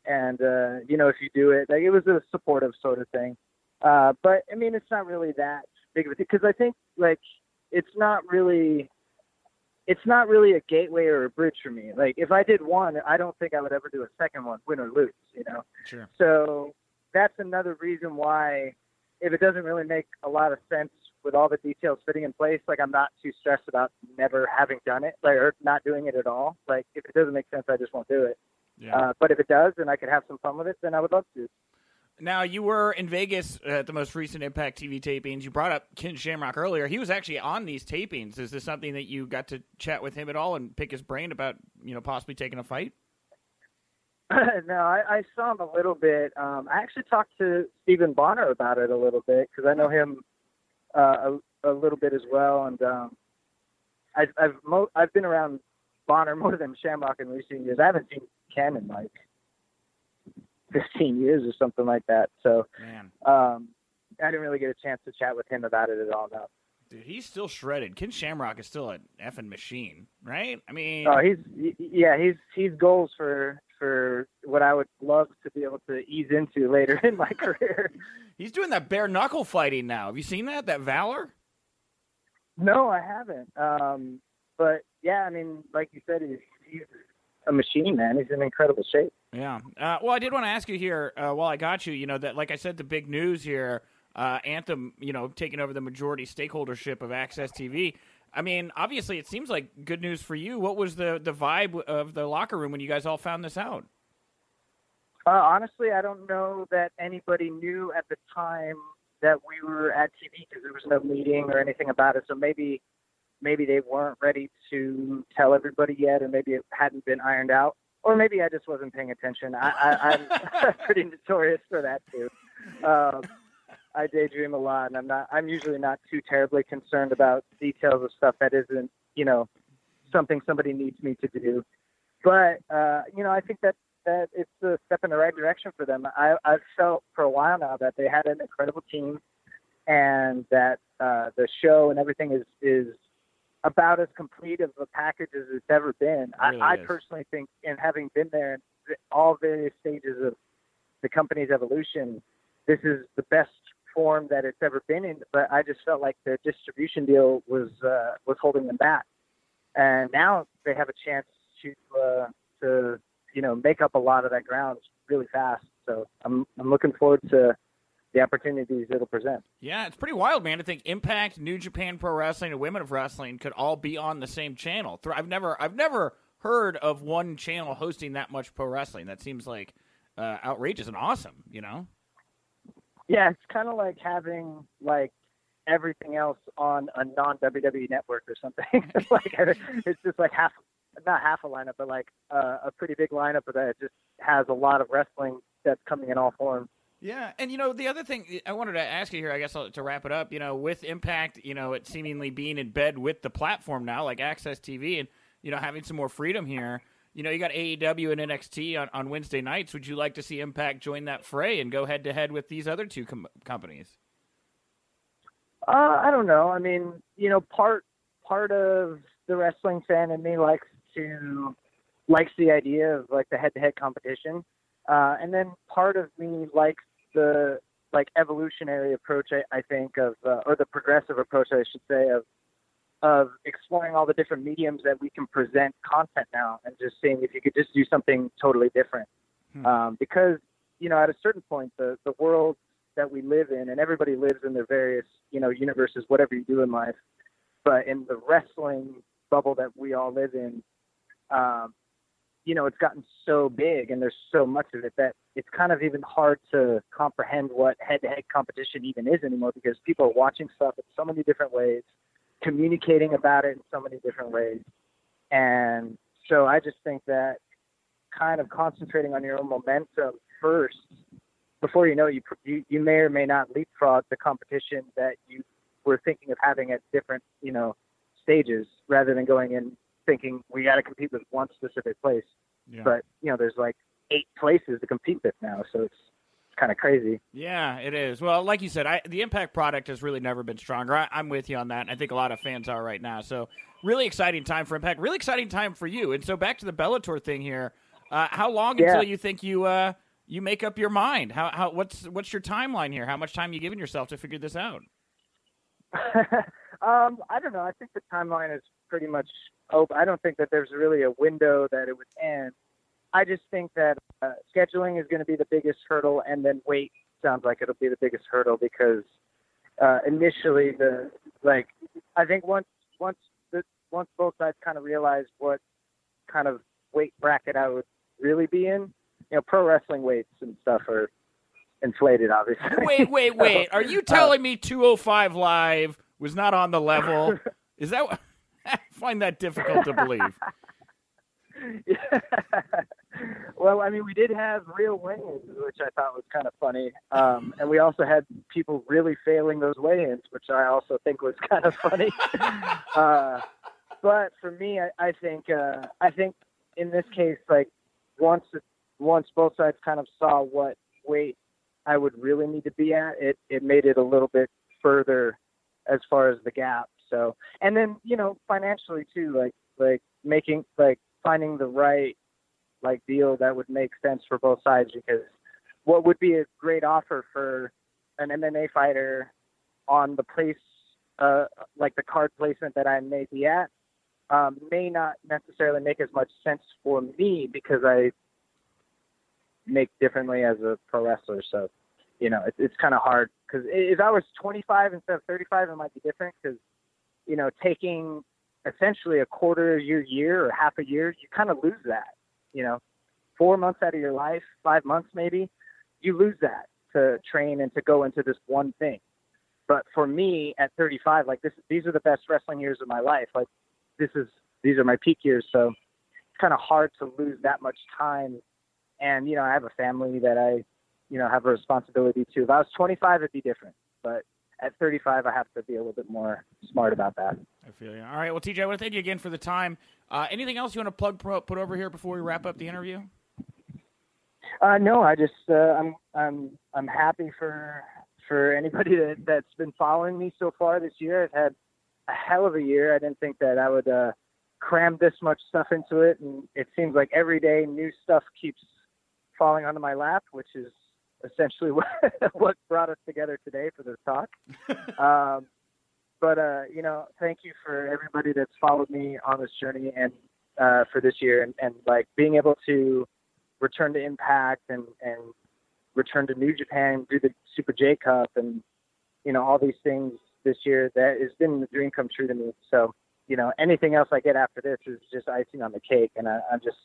and uh, you know, if you do it, like it was a supportive sort of thing. Uh, but I mean, it's not really that big of a thing because I think like it's not really it's not really a gateway or a bridge for me. Like if I did one, I don't think I would ever do a second one, win or lose, you know. Sure. So that's another reason why if it doesn't really make a lot of sense with all the details fitting in place, like I'm not too stressed about never having done it, like or not doing it at all. Like if it doesn't make sense, I just won't do it. Yeah. Uh, but if it does, and I could have some fun with it, then I would love to. Now you were in Vegas at the most recent Impact TV tapings. You brought up Ken Shamrock earlier. He was actually on these tapings. Is this something that you got to chat with him at all and pick his brain about, you know, possibly taking a fight? [laughs] no, I, I saw him a little bit. Um, I actually talked to Stephan Bonnar about it a little bit because I know him uh, a, a little bit as well, and um, I've I've, mo- I've been around Bonner [laughs] more than Shamrock in recent years. I haven't seen Ken in like 15 years or something like that. So Man, um, I didn't really get a chance to chat with him about it at all. No. dude, he's still shredded. Ken Shamrock is still an effing machine, right? I mean, Oh, he's yeah, he's he's goals for for what I would love to be able to ease into later in my [laughs] career. he's doing that bare knuckle fighting now. Have you seen that? That Valor? No, I haven't. Um, but yeah, I mean, like you said, he's, he's a machine, man. He's in incredible shape. Yeah. Uh, well, I did want to ask you here uh, while I got you. You know that, like I said, the big news here, uh, Anthem. You know, taking over the majority stakeholdership of AXS TV. I mean, obviously, it seems like good news for you. What was the the vibe of the locker room when you guys all found this out? Uh, honestly, I don't know that anybody knew at the time that we were at TV because there was no meeting or anything about it. So maybe maybe they weren't ready to tell everybody yet, or maybe it hadn't been ironed out, or maybe I just wasn't paying attention. I, I, I'm [laughs] pretty notorious for that too. Um, I daydream a lot, and I'm not. I'm usually not too terribly concerned about details of stuff that isn't, you know, something somebody needs me to do. But uh, you know, I think that that it's a step in the right direction for them. I, I've felt for a while now that they had an incredible team, and that uh, the show and everything is is about as complete of a package as it's ever been. really I, I personally think, and having been there in all various stages of the company's evolution, this is the best form that it's ever been in. But I just felt like the distribution deal was uh, was holding them back, and now they have a chance to uh, to you know make up a lot of that ground really fast. So I'm I'm looking forward to the opportunities it'll present. Yeah, it's pretty wild, man. To think Impact, New Japan Pro Wrestling, and Women of Wrestling could all be on the same channel. I've never, I've never heard of one channel hosting that much pro wrestling. That seems like uh, outrageous and awesome. You know? Yeah, it's kind of like having like everything else on a non WWE network or something. [laughs] like it's just like half, not half a lineup, but like uh, a pretty big lineup that just has a lot of wrestling that's coming in all forms. Yeah, and you know the other thing I wanted to ask you here, I guess I'll, to wrap it up, you know, with Impact, you know, it seemingly being in bed with the platform now, like AXS TV, and you know having some more freedom here. You know, you got AEW and NXT on, on Wednesday nights. Would you like to see Impact join that fray and go head to head with these other two com- companies? Uh, I don't know. I mean, you know, part part of the wrestling fan in me likes to likes the idea of like the head-to-head competition, uh, and then part of me likes the like evolutionary approach. I, I think of uh, or the progressive approach, I should say, of of exploring all the different mediums that we can present content now, and just seeing if you could just do something totally different. Hmm. Um, because you know, at a certain point, the the world that we live in, and everybody lives in their various, you know, universes, whatever you do in life. But in the wrestling bubble that we all live in, um, you know, it's gotten so big and there's so much of it that it's kind of even hard to comprehend what head-to-head competition even is anymore because people are watching stuff in so many different ways, communicating about it in so many different ways. And so I just think that kind of concentrating on your own momentum first before you know it, you, you you may or may not leapfrog the competition that you were thinking of having at different you know stages rather than going in thinking we got to compete with one specific place Yeah. but you know there's like eight places to compete with now so it's it's kind of crazy Yeah, it is. Well, like you said, I, the Impact product has really never been stronger. I, I'm with you on that. and I think a lot of fans are right now. So, really exciting time for Impact. Really exciting time for you. And so, back to the Bellator thing here. Uh, how long Yeah. until you think you uh, you make up your mind? How, how what's what's your timeline here? How much time are you giving yourself to figure this out? [laughs] um i don't know i think the timeline is pretty much open i don't think that there's really a window that it would end i just think that uh, scheduling is going to be the biggest hurdle and then weight sounds like it'll be the biggest hurdle because uh initially the like i think once once the once both sides kind of realized what kind of weight bracket i would really be in you know pro wrestling weights and stuff are inflated obviously Wait, wait, [laughs] wait. Are you telling me 205 Live was not on the level? Is that what? [laughs] I find that difficult to believe. [laughs] well, I mean, we did have real weigh-ins, which I thought was kind of funny, um, and we also had people really failing those weigh-ins, which I also think was [laughs] kind of funny. [laughs] uh, but for me, I, I think uh, I think in this case, like once once both sides kind of saw what weight I would really need to be at, it it made it a little bit further as far as the gap. So, and then you know financially too, like like making like finding the right like deal that would make sense for both sides because what would be a great offer for an MMA fighter on the place uh like the card placement that I may be at um, may not necessarily make as much sense for me because I make differently as a pro wrestler. So, you know, it, it's kind of hard because if I was 25 instead of 35, it might be different because, you know, taking essentially a quarter of your year or half a year, you kind of lose that. You know, four months out of your life, five months maybe, you lose that to train and to go into this one thing. But for me at 35, like this, these are the best wrestling years of my life. Like this is, these are my peak years. So it's kind of hard to lose that much time. And, you know, I have a family that I, you know, have a responsibility to. If I was 25, it'd be different. But at 35, I have to be a little bit more smart about that. I feel you. All right. Well, TJ, I want to thank you again for the time. Uh, anything else you want to plug pro- put over here before we wrap up the interview? Uh, no, I just uh, I'm I'm I'm happy for for anybody that that's been following me so far this year. I've had a hell of a year. I didn't think that I would uh, cram this much stuff into it, and it seems like every day new stuff keeps falling onto my lap, which is essentially [laughs] what what brought us together today for this talk. [laughs] um, but uh, you know, thank you for everybody that's followed me on this journey and uh, for this year, and, and like being able to return to Impact and and return to New Japan, do the Super J Cup, and you know all these things this year. That has been the dream come true to me. So you know, anything else I get after this is just icing on the cake, and I, I'm just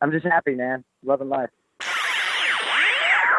I'm just happy, man, loving life.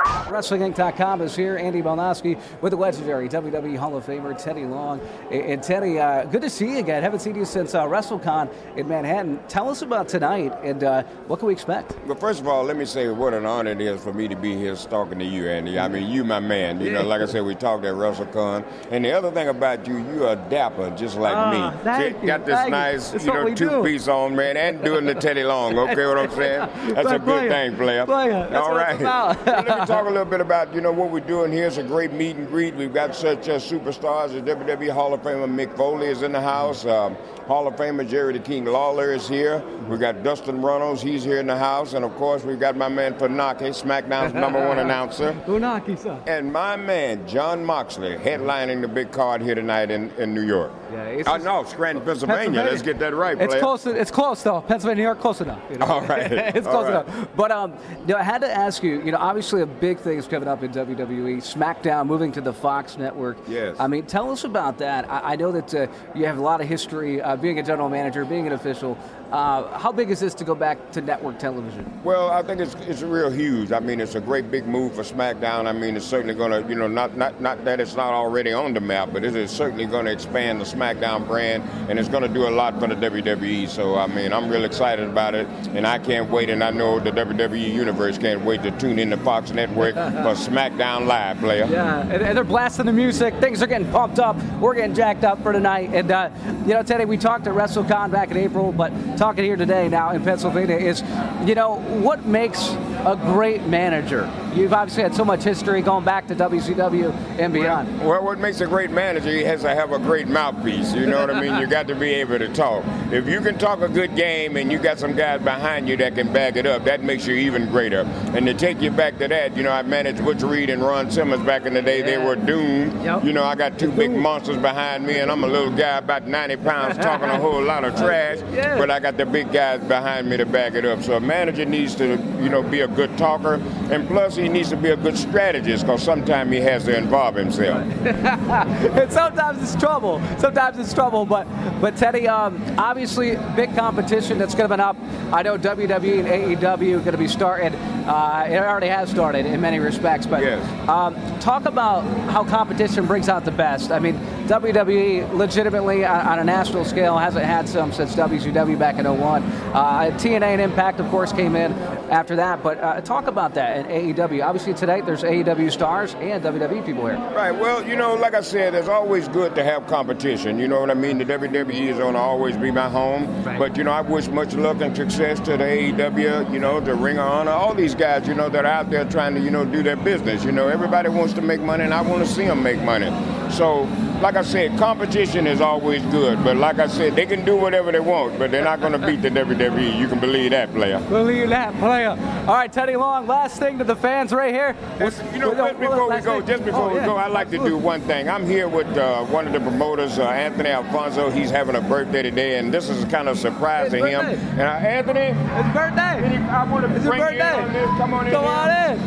WrestlingInc.com is here. Andy Malnoske with the legendary WWE Hall of Famer Teddy Long. And Teddy, uh, good to see you again. Haven't seen you since uh, WrestleCon in Manhattan. Tell us about tonight and uh, what can we expect? Well, first of all, let me say what an honor it is for me to be here talking to you, Andy. I mean, you, my man. You know, like I said, we talked at WrestleCon. And the other thing about you, you are dapper, just like Ah, me. thank See, you, got this thank nice, That's you know, we do. two-piece on, man, and doing the Teddy Long. Okay, what I'm saying? [laughs] That's a good player, thing, player. player, that's all what right. it's about. Let me talk [laughs] a little bit about, you know, what we're doing here. It's a great meet and greet. We've got such uh, superstars. The WWE Hall of Famer Mick Foley is in the house. Um, Hall of Famer Jerry the King Lawler is here. We've got Dustin Runnels. He's here in the house. And, of course, we've got my man Panake, SmackDown's number one [laughs] announcer. Unaki, sir. And my man, Jon Moxley, headlining the big card here tonight in, in New York. Yeah, it's oh, no, Scranton, Pennsylvania. Pennsylvania. Let's get that right, It's player. close. It's close though. Pennsylvania, New York, close enough. You know? All right. [laughs] it's close right. enough. But um, you know, I had to ask you. You know, obviously a big thing is coming up in WWE. SmackDown moving to the Fox network. Yes. I mean, tell us about that. I, I know that uh, you have a lot of history uh, being a general manager, being an official. Uh, how big is this to go back to network television? Well, I think it's it's real huge. I mean, it's a great big move for SmackDown. I mean, it's certainly going to, you know, not not not that it's not already on the map, but it is certainly going to expand the SmackDown brand, and it's going to do a lot for the WWE. So, I mean, I'm real excited about it, and I can't wait, and I know the WWE universe can't wait to tune in to Fox Network [laughs] for SmackDown Live, player. Yeah, and, and they're blasting the music. Things are getting pumped up. We're getting jacked up for tonight. And, uh, you know, Teddy, we talked at WrestleCon back in April, but talking here today now in Pennsylvania is, you know, what makes a great manager? You've obviously had so much history going back to WCW and beyond. Well, what makes a great manager, he has to have a great mouthpiece. You know what I mean? You got to be able to talk. If you can talk a good game and you got some guys behind you that can back it up, that makes you even greater. And to take you back to that, you know, I managed Butch Reed and Ron Simmons back in the day. They were doomed. Yep. You know, I got two big monsters behind me, and I'm a little guy about 90 pounds talking a whole lot of trash. [laughs] Yeah. But I got the big guys behind me to back it up. So a manager needs to, you know, be a good talker, and plus he needs to be a good strategist because sometimes he has to involve himself. [laughs] and sometimes it's trouble. Sometimes it's trouble. But but Teddy, um, obviously big competition that's coming up. I know WWE and AEW are going to be starting. Uh, it already has started in many respects. But Yes. um, talk about how competition brings out the best. I mean, WWE legitimately on, on a national scale hasn't had some since WCW back in 01. Uh, TNA and Impact, of course, came in after that. But uh, talk about that in AEW. Obviously tonight there's AEW stars and WWE people here. Right. Well, you know, like I said, it's always good to have competition. You know what I mean? The WWE is going to always be my home. Right. But, you know, I wish much luck and success to the AEW, you know, the Ring of Honor, all these guys, you know, that are out there trying to, you know, do their business. You know, everybody wants to make money, and I want to see them make money. So, like I said, competition is always good. But like I said, they can do whatever they want, but they're not going to beat the WWE. You can believe that, player. Believe that, player. All right, Teddy Long, last thing to the fans right here. You know, just before we go, just before Oh, we yeah, go, I'd like to do one thing. I'm here with uh, one of the promoters, uh, Anthony Alfonso. He's having a birthday today, and this is kind of a surprise His to him. And uh, Anthony, It's birthday. I want to It's your bring you in birthday. on this. Come on in. Come on in.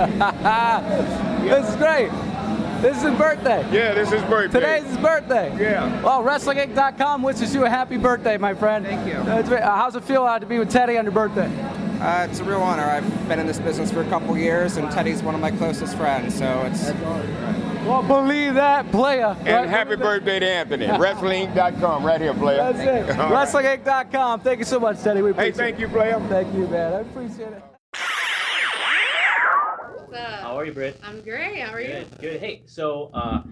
[laughs] this is great. This is his birthday. Yeah, this is his birthday. Today's his birthday. Yeah. Well, WrestlingInc.com wishes you a happy birthday, my friend. Thank you. Uh, it's very- how's it feel uh, to be with Teddy on your birthday? Uh, it's a real honor. I've been in this business for a couple years, and Teddy's one of my closest friends. So it's Well, believe that, player. And Right? happy birthday to Anthony. [laughs] WrestlingInc.com, right here, player. That's it. All right. WrestlingInc.com. Thank you so much, Teddy. We Hey, appreciate thank it. you, player. Thank you, man. I appreciate it. What's up? How are you, Britt? I'm great. How are you? Good, good. Hey, so uh,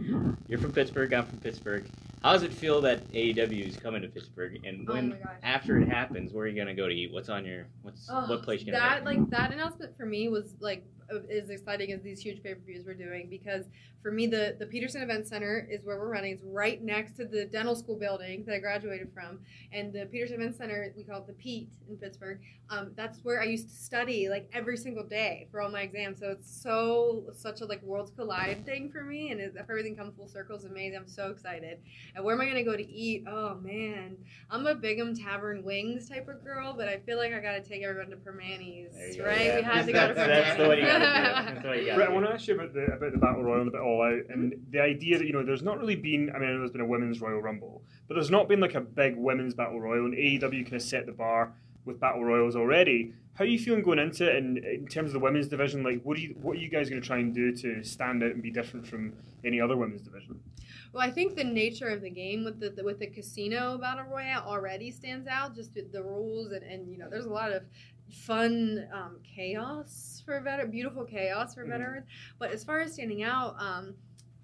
you're from Pittsburgh. I'm from Pittsburgh. How does it feel that AEW is coming to Pittsburgh? And Oh when gosh. after it happens, where are you gonna go to eat? What's on your what's Oh, what place you gonna that go? like that announcement for me was like as exciting as these huge pay per views we're doing because for me, the, the Petersen Event Center is where we're running. It's right next to the dental school building that I graduated from. And the Petersen Event Center, we call it the Pete in Pittsburgh. Um, that's where I used to study like every single day for all my exams. So it's so, such a like worlds collide thing for me. And if everything comes full circle, it's amazing. I'm so excited. And where am I going to go to eat? Oh, man. I'm a Bigham Tavern Wings type of girl, but I feel like I got to take everyone to Primanti's, right? Yeah. We have to go to That's- that's the way you gotta do it. That's the way you gotta Britt, I want to ask you about the about the battle royal and a bit all out, and the idea that you know there's not really been. I mean, I know there's been a women's Royal Rumble, but there's not been like a big women's battle royal, and AEW kind of set the bar with battle royals already. How are you feeling going into it, and in terms of the women's division? Like, what do you what are you guys going to try and do to stand out and be different from any other women's division? Well, I think the nature of the game with the, with the casino battle royale already stands out. Just with the rules and, and you know, there's a lot of fun um, chaos for veterans, beautiful chaos for Mhm. veterans. But as far as standing out, um,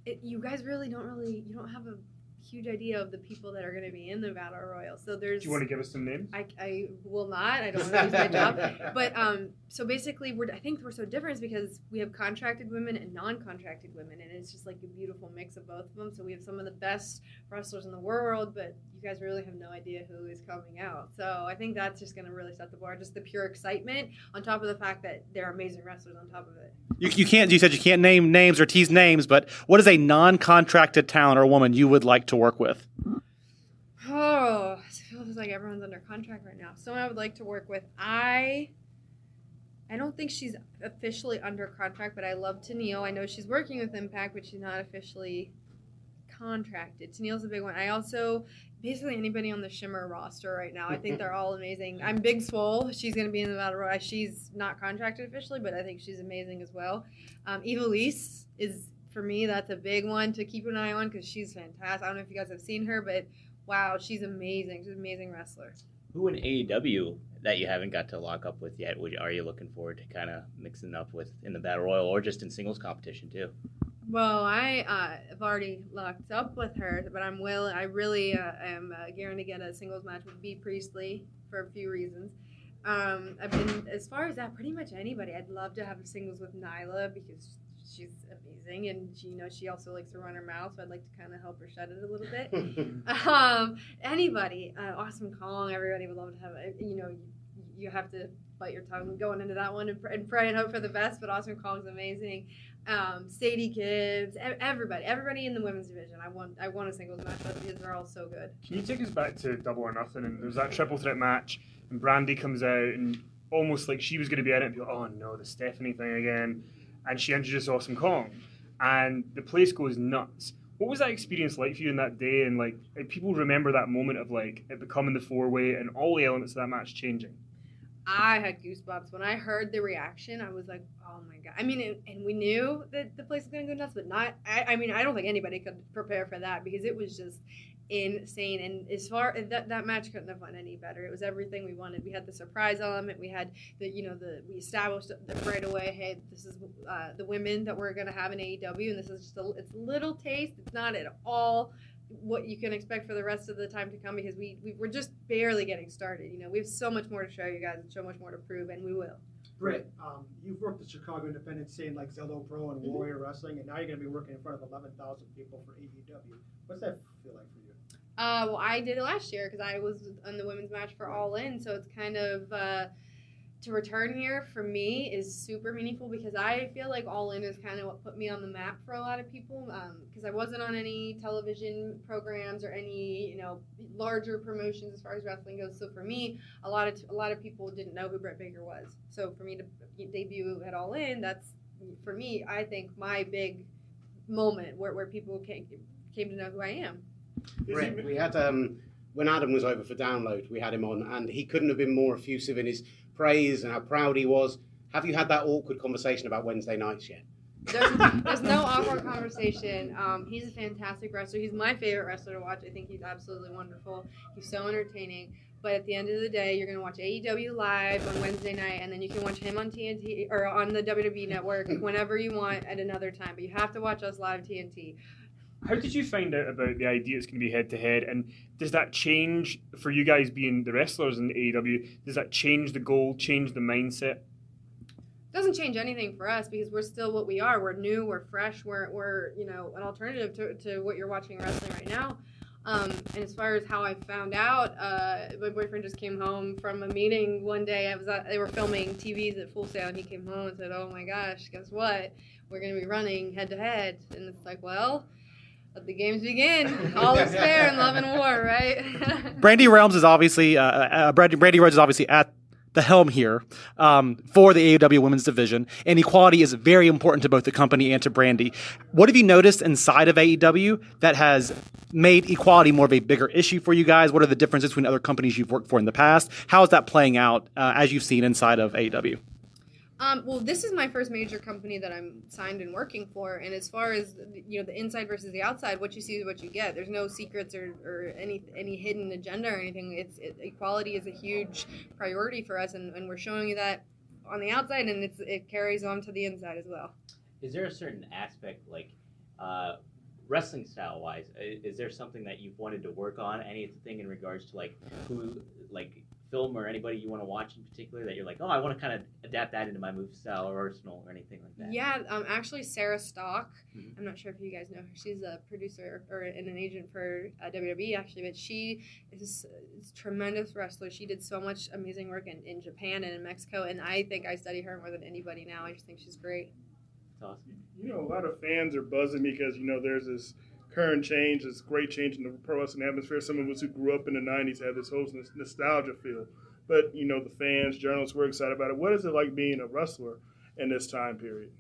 it, you guys really don't really you don't have a huge idea of the people that are going to be in the battle royal. So there's. Do you want to give us some names? I, I will not. I don't want to lose my job. [laughs] But um, so basically, we're I think we're so different because we have contracted women and non-contracted women, and it's just like a beautiful mix of both of them. So we have some of the best wrestlers in the world, but guys really have no idea who is coming out. So I think that's just going to really set the bar. Just the pure excitement on top of the fact that they're amazing wrestlers on top of it. You, you can't. You said you can't name names or tease names, but what is a non-contracted talent or woman you would like to work with? Oh, it feels like everyone's under contract right now. Someone I would like to work with. I I don't think she's officially under contract, but I love Tenille. I know she's working with Impact, but she's not officially contracted. Tenille's a big one. I also basically anybody on the Shimmer roster right now. I think [laughs] they're all amazing. I'm Big Swole. She's going to be in the battle royal. She's not contracted officially, but I think she's amazing as well. Um, Eva Lise is for me. That's a big one to keep an eye on because she's fantastic. I don't know if you guys have seen her, but wow, she's amazing. She's an amazing wrestler. Who in AEW that you haven't got to lock up with yet? Would, are you looking forward to kind of mixing up with in the battle royal or just in singles competition too? Well, I uh, have already locked up with her, but I'm will. I really uh, am uh, gearing to get a singles match with Bea Priestley for a few reasons. Um, I've been as far as that, pretty much anybody. I'd love to have a singles with Nyla because she's amazing, and she, you know, she also likes to run her mouth, so I'd like to kind of help her shut it a little bit. [laughs] um, anybody, uh, Awesome Kong, everybody would love to have. it. You know, you, you have to bite your tongue going into that one and, pr- and pray and hope for the best. But Awesome Kong's amazing. Um, Sadie Gibbs, everybody, everybody in the women's division. I want, I want a singles match because they're all so good. Can you take us back to Double or Nothing? And there's that triple threat match, and Brandi comes out, and almost like she was going to be in it, and be like, oh no, the Stephanie thing again. And she introduced Awesome Kong, and the place goes nuts. What was that experience like for you in that day? And like, people remember that moment of like it becoming the four way and all the elements of that match changing. I had goosebumps when I heard the reaction. I was like, "Oh my god!" I mean, and, and we knew that the place was to go nuts, but not. I, I mean, I don't think anybody could prepare for that because it was just insane. And as far that that match couldn't have went any better. It was everything we wanted. We had the surprise element. We had the you know the we established right away. Hey, this is uh, the women that we're to have in AEW, and this is just a it's a little taste. It's not at all what you can expect for the rest of the time to come because we, we we're just barely getting started. You know, we have so much more to show you guys and so much more to prove, and we will. Britt, um, you've worked the Chicago independent scene like Zelo Pro and Mhm. Warrior Wrestling, and now you're going to be working in front of 11,000 people for AEW. What's that feel like for you? Uh, well, I did it last year because I was on the women's match for All In, so it's kind of uh, to return here for me is super meaningful because I feel like All In is kind of what put me on the map for a lot of people because I wasn't on any television programs or any you know larger promotions as far as wrestling goes. So for me, a lot of a lot of people didn't know who Britt Baker was. So for me to debut at All In, that's for me, I think my big moment where, where people came came to know who I am. Britt, we had um, when Adam was over for download, we had him on, and he couldn't have been more effusive in his praise and how proud he was. Have you had that awkward conversation about Wednesday nights yet? There's, there's no awkward conversation. Um, he's a fantastic wrestler. He's my favorite wrestler to watch. I think he's absolutely wonderful. He's so entertaining. But at the end of the day, you're going to watch AEW live on Wednesday night, and then you can watch him on TNT or on the WWE network whenever you want at another time. But you have to watch us live TNT. How did you find out about the idea it's going to be head to head? And does that change for you guys being the wrestlers in AEW? Does that change the goal, change the mindset? doesn't change anything for us because we're still what we are. We're new, we're fresh, we're, we're you know an alternative to, to what you're watching wrestling right now. Um, and as far as how I found out, uh, my boyfriend just came home from a meeting one day. I was at, they were filming TVs at Full Sail, and he came home and said, "Oh my gosh, guess what? We're going to be running head to head." And it's like, well. Let the games begin. All is fair in love and war, right? [laughs] Brandi Realms is obviously uh, uh, Brandi, Brandi Rhodes is obviously at the helm here um, for the AEW women's division, and equality is very important to both the company and to Brandi. What have you noticed inside of AEW that has made equality more of a bigger issue for you guys? What are the differences between other companies you've worked for in the past? How is that playing out uh, as you've seen inside of AEW? Um, well, this is my first major company that I'm signed and working for, and as far as you know, the inside versus the outside, what you see is what you get. There's no secrets or, or any any hidden agenda or anything. It's it, equality is a huge priority for us, and, and we're showing you that on the outside, and it's it carries on to the inside as well. Is there a certain aspect like? Uh, wrestling style wise is there something that you've wanted to work on anything in regards to like who like film or anybody you want to watch in particular that you're like, oh, I want to kind of adapt that into my move style or arsenal or anything like that? Yeah, um, actually, Sarah Stock. Mm-hmm. I'm not sure if you guys know her. She's a producer or an agent for uh, WWE, actually, but she is, is a tremendous wrestler. She did so much amazing work in, in Japan and in Mexico, and I think I study her more than anybody now. I just think she's great. That's awesome. You know, a lot of fans are buzzing because, you know, there's this current change, this great change in the pro wrestling atmosphere. Some of us who grew up in the '90s have this whole nostalgia feel. But you know, the fans, journalists, we're excited about it. What is it like being a wrestler in this time period?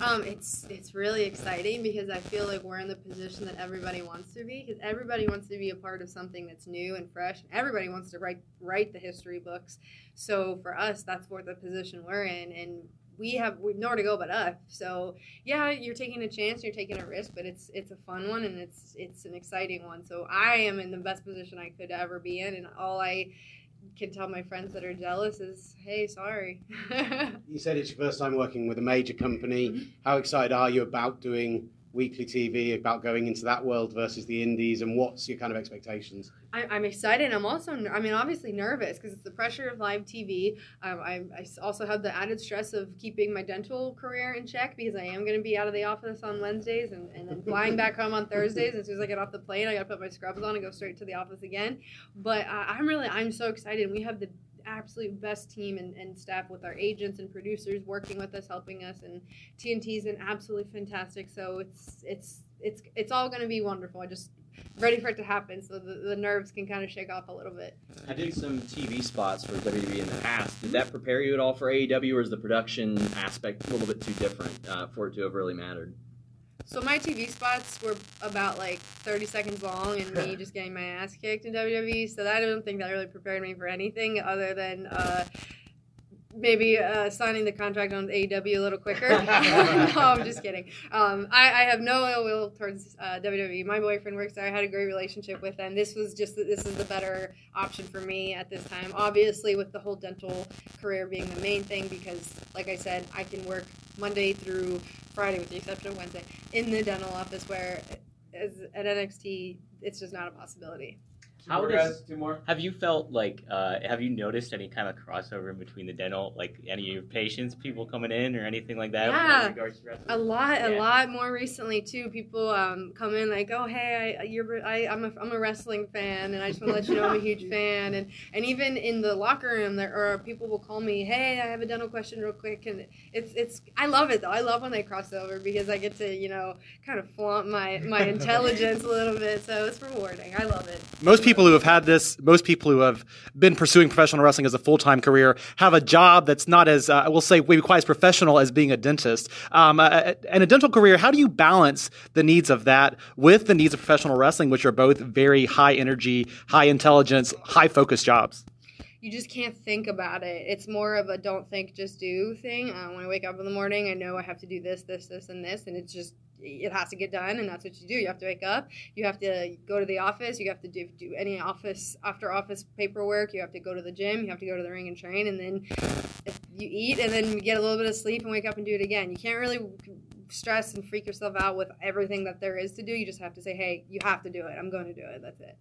Um, it's it's really exciting because I feel like we're in the position that everybody wants to be because everybody wants to be a part of something that's new and fresh. And Everybody wants to write write the history books. So for us, that's what the position we're in, and we have we've nowhere to go but up. So yeah, you're taking a chance, you're taking a risk, but it's it's a fun one and it's it's an exciting one. So I am in the best position I could ever be in, and all I can tell my friends that are jealous is, hey, sorry. [laughs] you said it's your first time working with a major company. Mm-hmm. How excited are you about doing weekly TV about going into that world versus the indies, and what's your kind of expectations? I, am excited. I'm also, I mean, obviously nervous because it's the pressure of live TV. Um, I, I, also have the added stress of keeping my dental career in check because I am going to be out of the office on Wednesdays and, and then flying back home on Thursdays. As soon as I get off the plane, I got to put my scrubs on and go straight to the office again. But uh, I'm really, I'm so excited. We have the absolute best team and, and staff with our agents and producers working with us, helping us, and TNT is an absolutely fantastic. So it's it's it's it's all going to be wonderful. I just ready for it to happen so the, the nerves can kind of shake off a little bit. I did some TV spots for WWE in the past. Did that prepare you at all for AEW, or is the production aspect a little bit too different uh, for it to have really mattered? So my TV spots were about like 30 seconds long, and me [laughs] just getting my ass kicked in WWE. So that I don't think that really prepared me for anything other than uh, maybe uh, signing the contract on AEW a little quicker. [laughs] [laughs] no, I'm just kidding. Um, I, I, have no ill will towards uh, WWE. My boyfriend works there. I had a great relationship with them. This was just this is the better option for me at this time. Obviously, with the whole dental career being the main thing, because like I said, I can work Monday through Friday, with the exception of Wednesday, in the dental office where as at NXT, it's just not a possibility. How more does, guys, two more. Have you felt like? Uh, have you noticed any kind of crossover in between the dental, like any of your patients, people coming in, or anything like that? Yeah, a lot, yeah. a lot more recently too. People um, come in like, "Oh, hey, I, you're, I, I'm a, I'm a wrestling fan, and I just want to let you know I'm a huge [laughs] fan." And and even in the locker room, there are people will call me, "Hey, I have a dental question, real quick." And it's it's I love it though. I love when they cross over because I get to you know kind of flaunt my my [laughs] intelligence a little bit. So it's rewarding. I love it. Most people people who have had this, most people who have been pursuing professional wrestling as a full time career, have a job that's not as, uh, we'll say, maybe quite as professional as being a dentist. Um, uh, and a dental career, how do you balance the needs of that with the needs of professional wrestling, which are both very high energy, high intelligence, high focus jobs? you just can't think about it. It's more of a don't think, just do thing. Uh, when I wake up in the morning, I know I have to do this, this, this, and this, and it's just it has to get done, and that's what you do. You have to wake up. You have to go to the office. You have to do, do any office after office paperwork. You have to go to the gym. You have to go to the ring and train, and then you eat, and then you get a little bit of sleep and wake up and do it again. You can't really stress and freak yourself out with everything that there is to do. You just have to say, "Hey, you have to do it. I'm going to do it. That's it."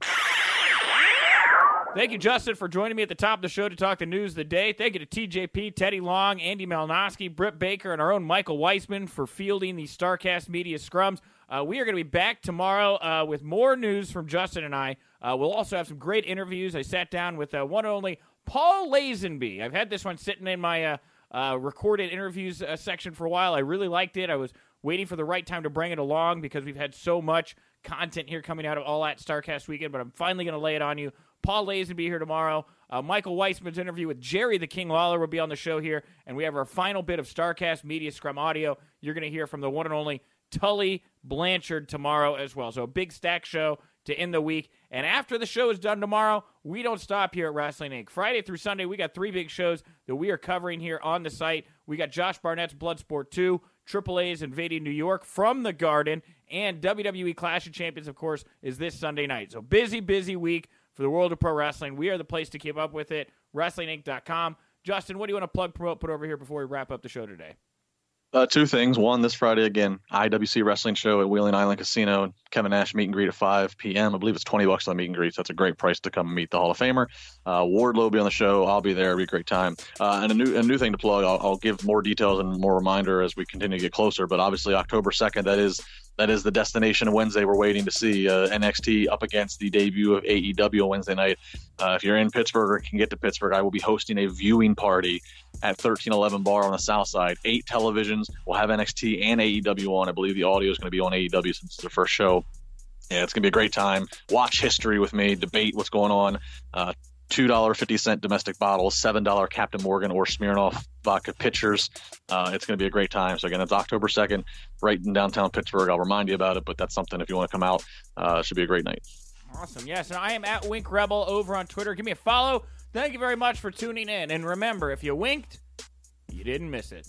Thank you, Justin, for joining me at the top of the show to talk the news of the day. Thank you to TJP, Teddy Long, Andy Malnoske, Britt Baker, and our own Michael Weisman for fielding the Starrcast Media Scrums. Uh, we are going to be back tomorrow uh, with more news from Justin and I. Uh, we'll also have some great interviews. I sat down with uh, one and only Paul Lazenby. I've had this one sitting in my uh, uh, recorded interviews section for a while. I really liked it. I was waiting for the right time to bring it along because we've had so much content here coming out of All Out Starrcast Weekend, but I'm finally going to lay it on you. Paul Lays will be here tomorrow. Uh, Michael Weisman's interview with Jerry the King Lawler will be on the show here, and we have our final bit of Starrcast Media Scrum audio. You're going to hear from the one and only Tully Blanchard tomorrow as well. So a big stack show to end the week. And after the show is done tomorrow, we don't stop here at Wrestling Inc. Friday through Sunday, we got three big shows that we are covering here on the site. We got Josh Barnett's Bloodsport 2, Triple A's invading New York from the Garden, and WWE Clash of Champions, of course, is this Sunday night. So busy, busy week for the world of pro wrestling. We are the place to keep up with it. WrestlingInc.com. Justin, what do you want to plug, promote, put over here before we wrap up the show today? Uh, two things. One, this Friday again, IWC Wrestling Show at Wheeling Island Casino. Kevin Nash meet and greet at 5 p.m. I believe it's 20 bucks on meet and greet. So that's a great price to come meet the Hall of Famer. Uh, Wardlow will be on the show. I'll be there. It'll be a great time. Uh, and a new a new thing to plug. I'll, I'll give more details and more reminder as we continue to get closer. But obviously, October 2nd, that is that is the destination of Wednesday. We're waiting to see uh, NXT up against the debut of AEW on Wednesday night. Uh, if you're in Pittsburgh or can get to Pittsburgh, I will be hosting a viewing party at 1311 Bar on the South Side. Eight televisions. We'll have NXT and AEW on. I believe the audio is going to be on AEW since it's the first show. Yeah, it's going to be a great time. Watch history with me, debate what's going on. Uh, $2.50 domestic bottles, $7 Captain Morgan or Smirnoff vodka pitchers. Uh, it's going to be a great time. So, again, it's October 2nd, right in downtown Pittsburgh. I'll remind you about it, but that's something if you want to come out, uh, should be a great night. Awesome. Yes, and I am at Wink Rebel over on Twitter. Give me a follow. Thank you very much for tuning in. And remember, if you winked, you didn't miss it.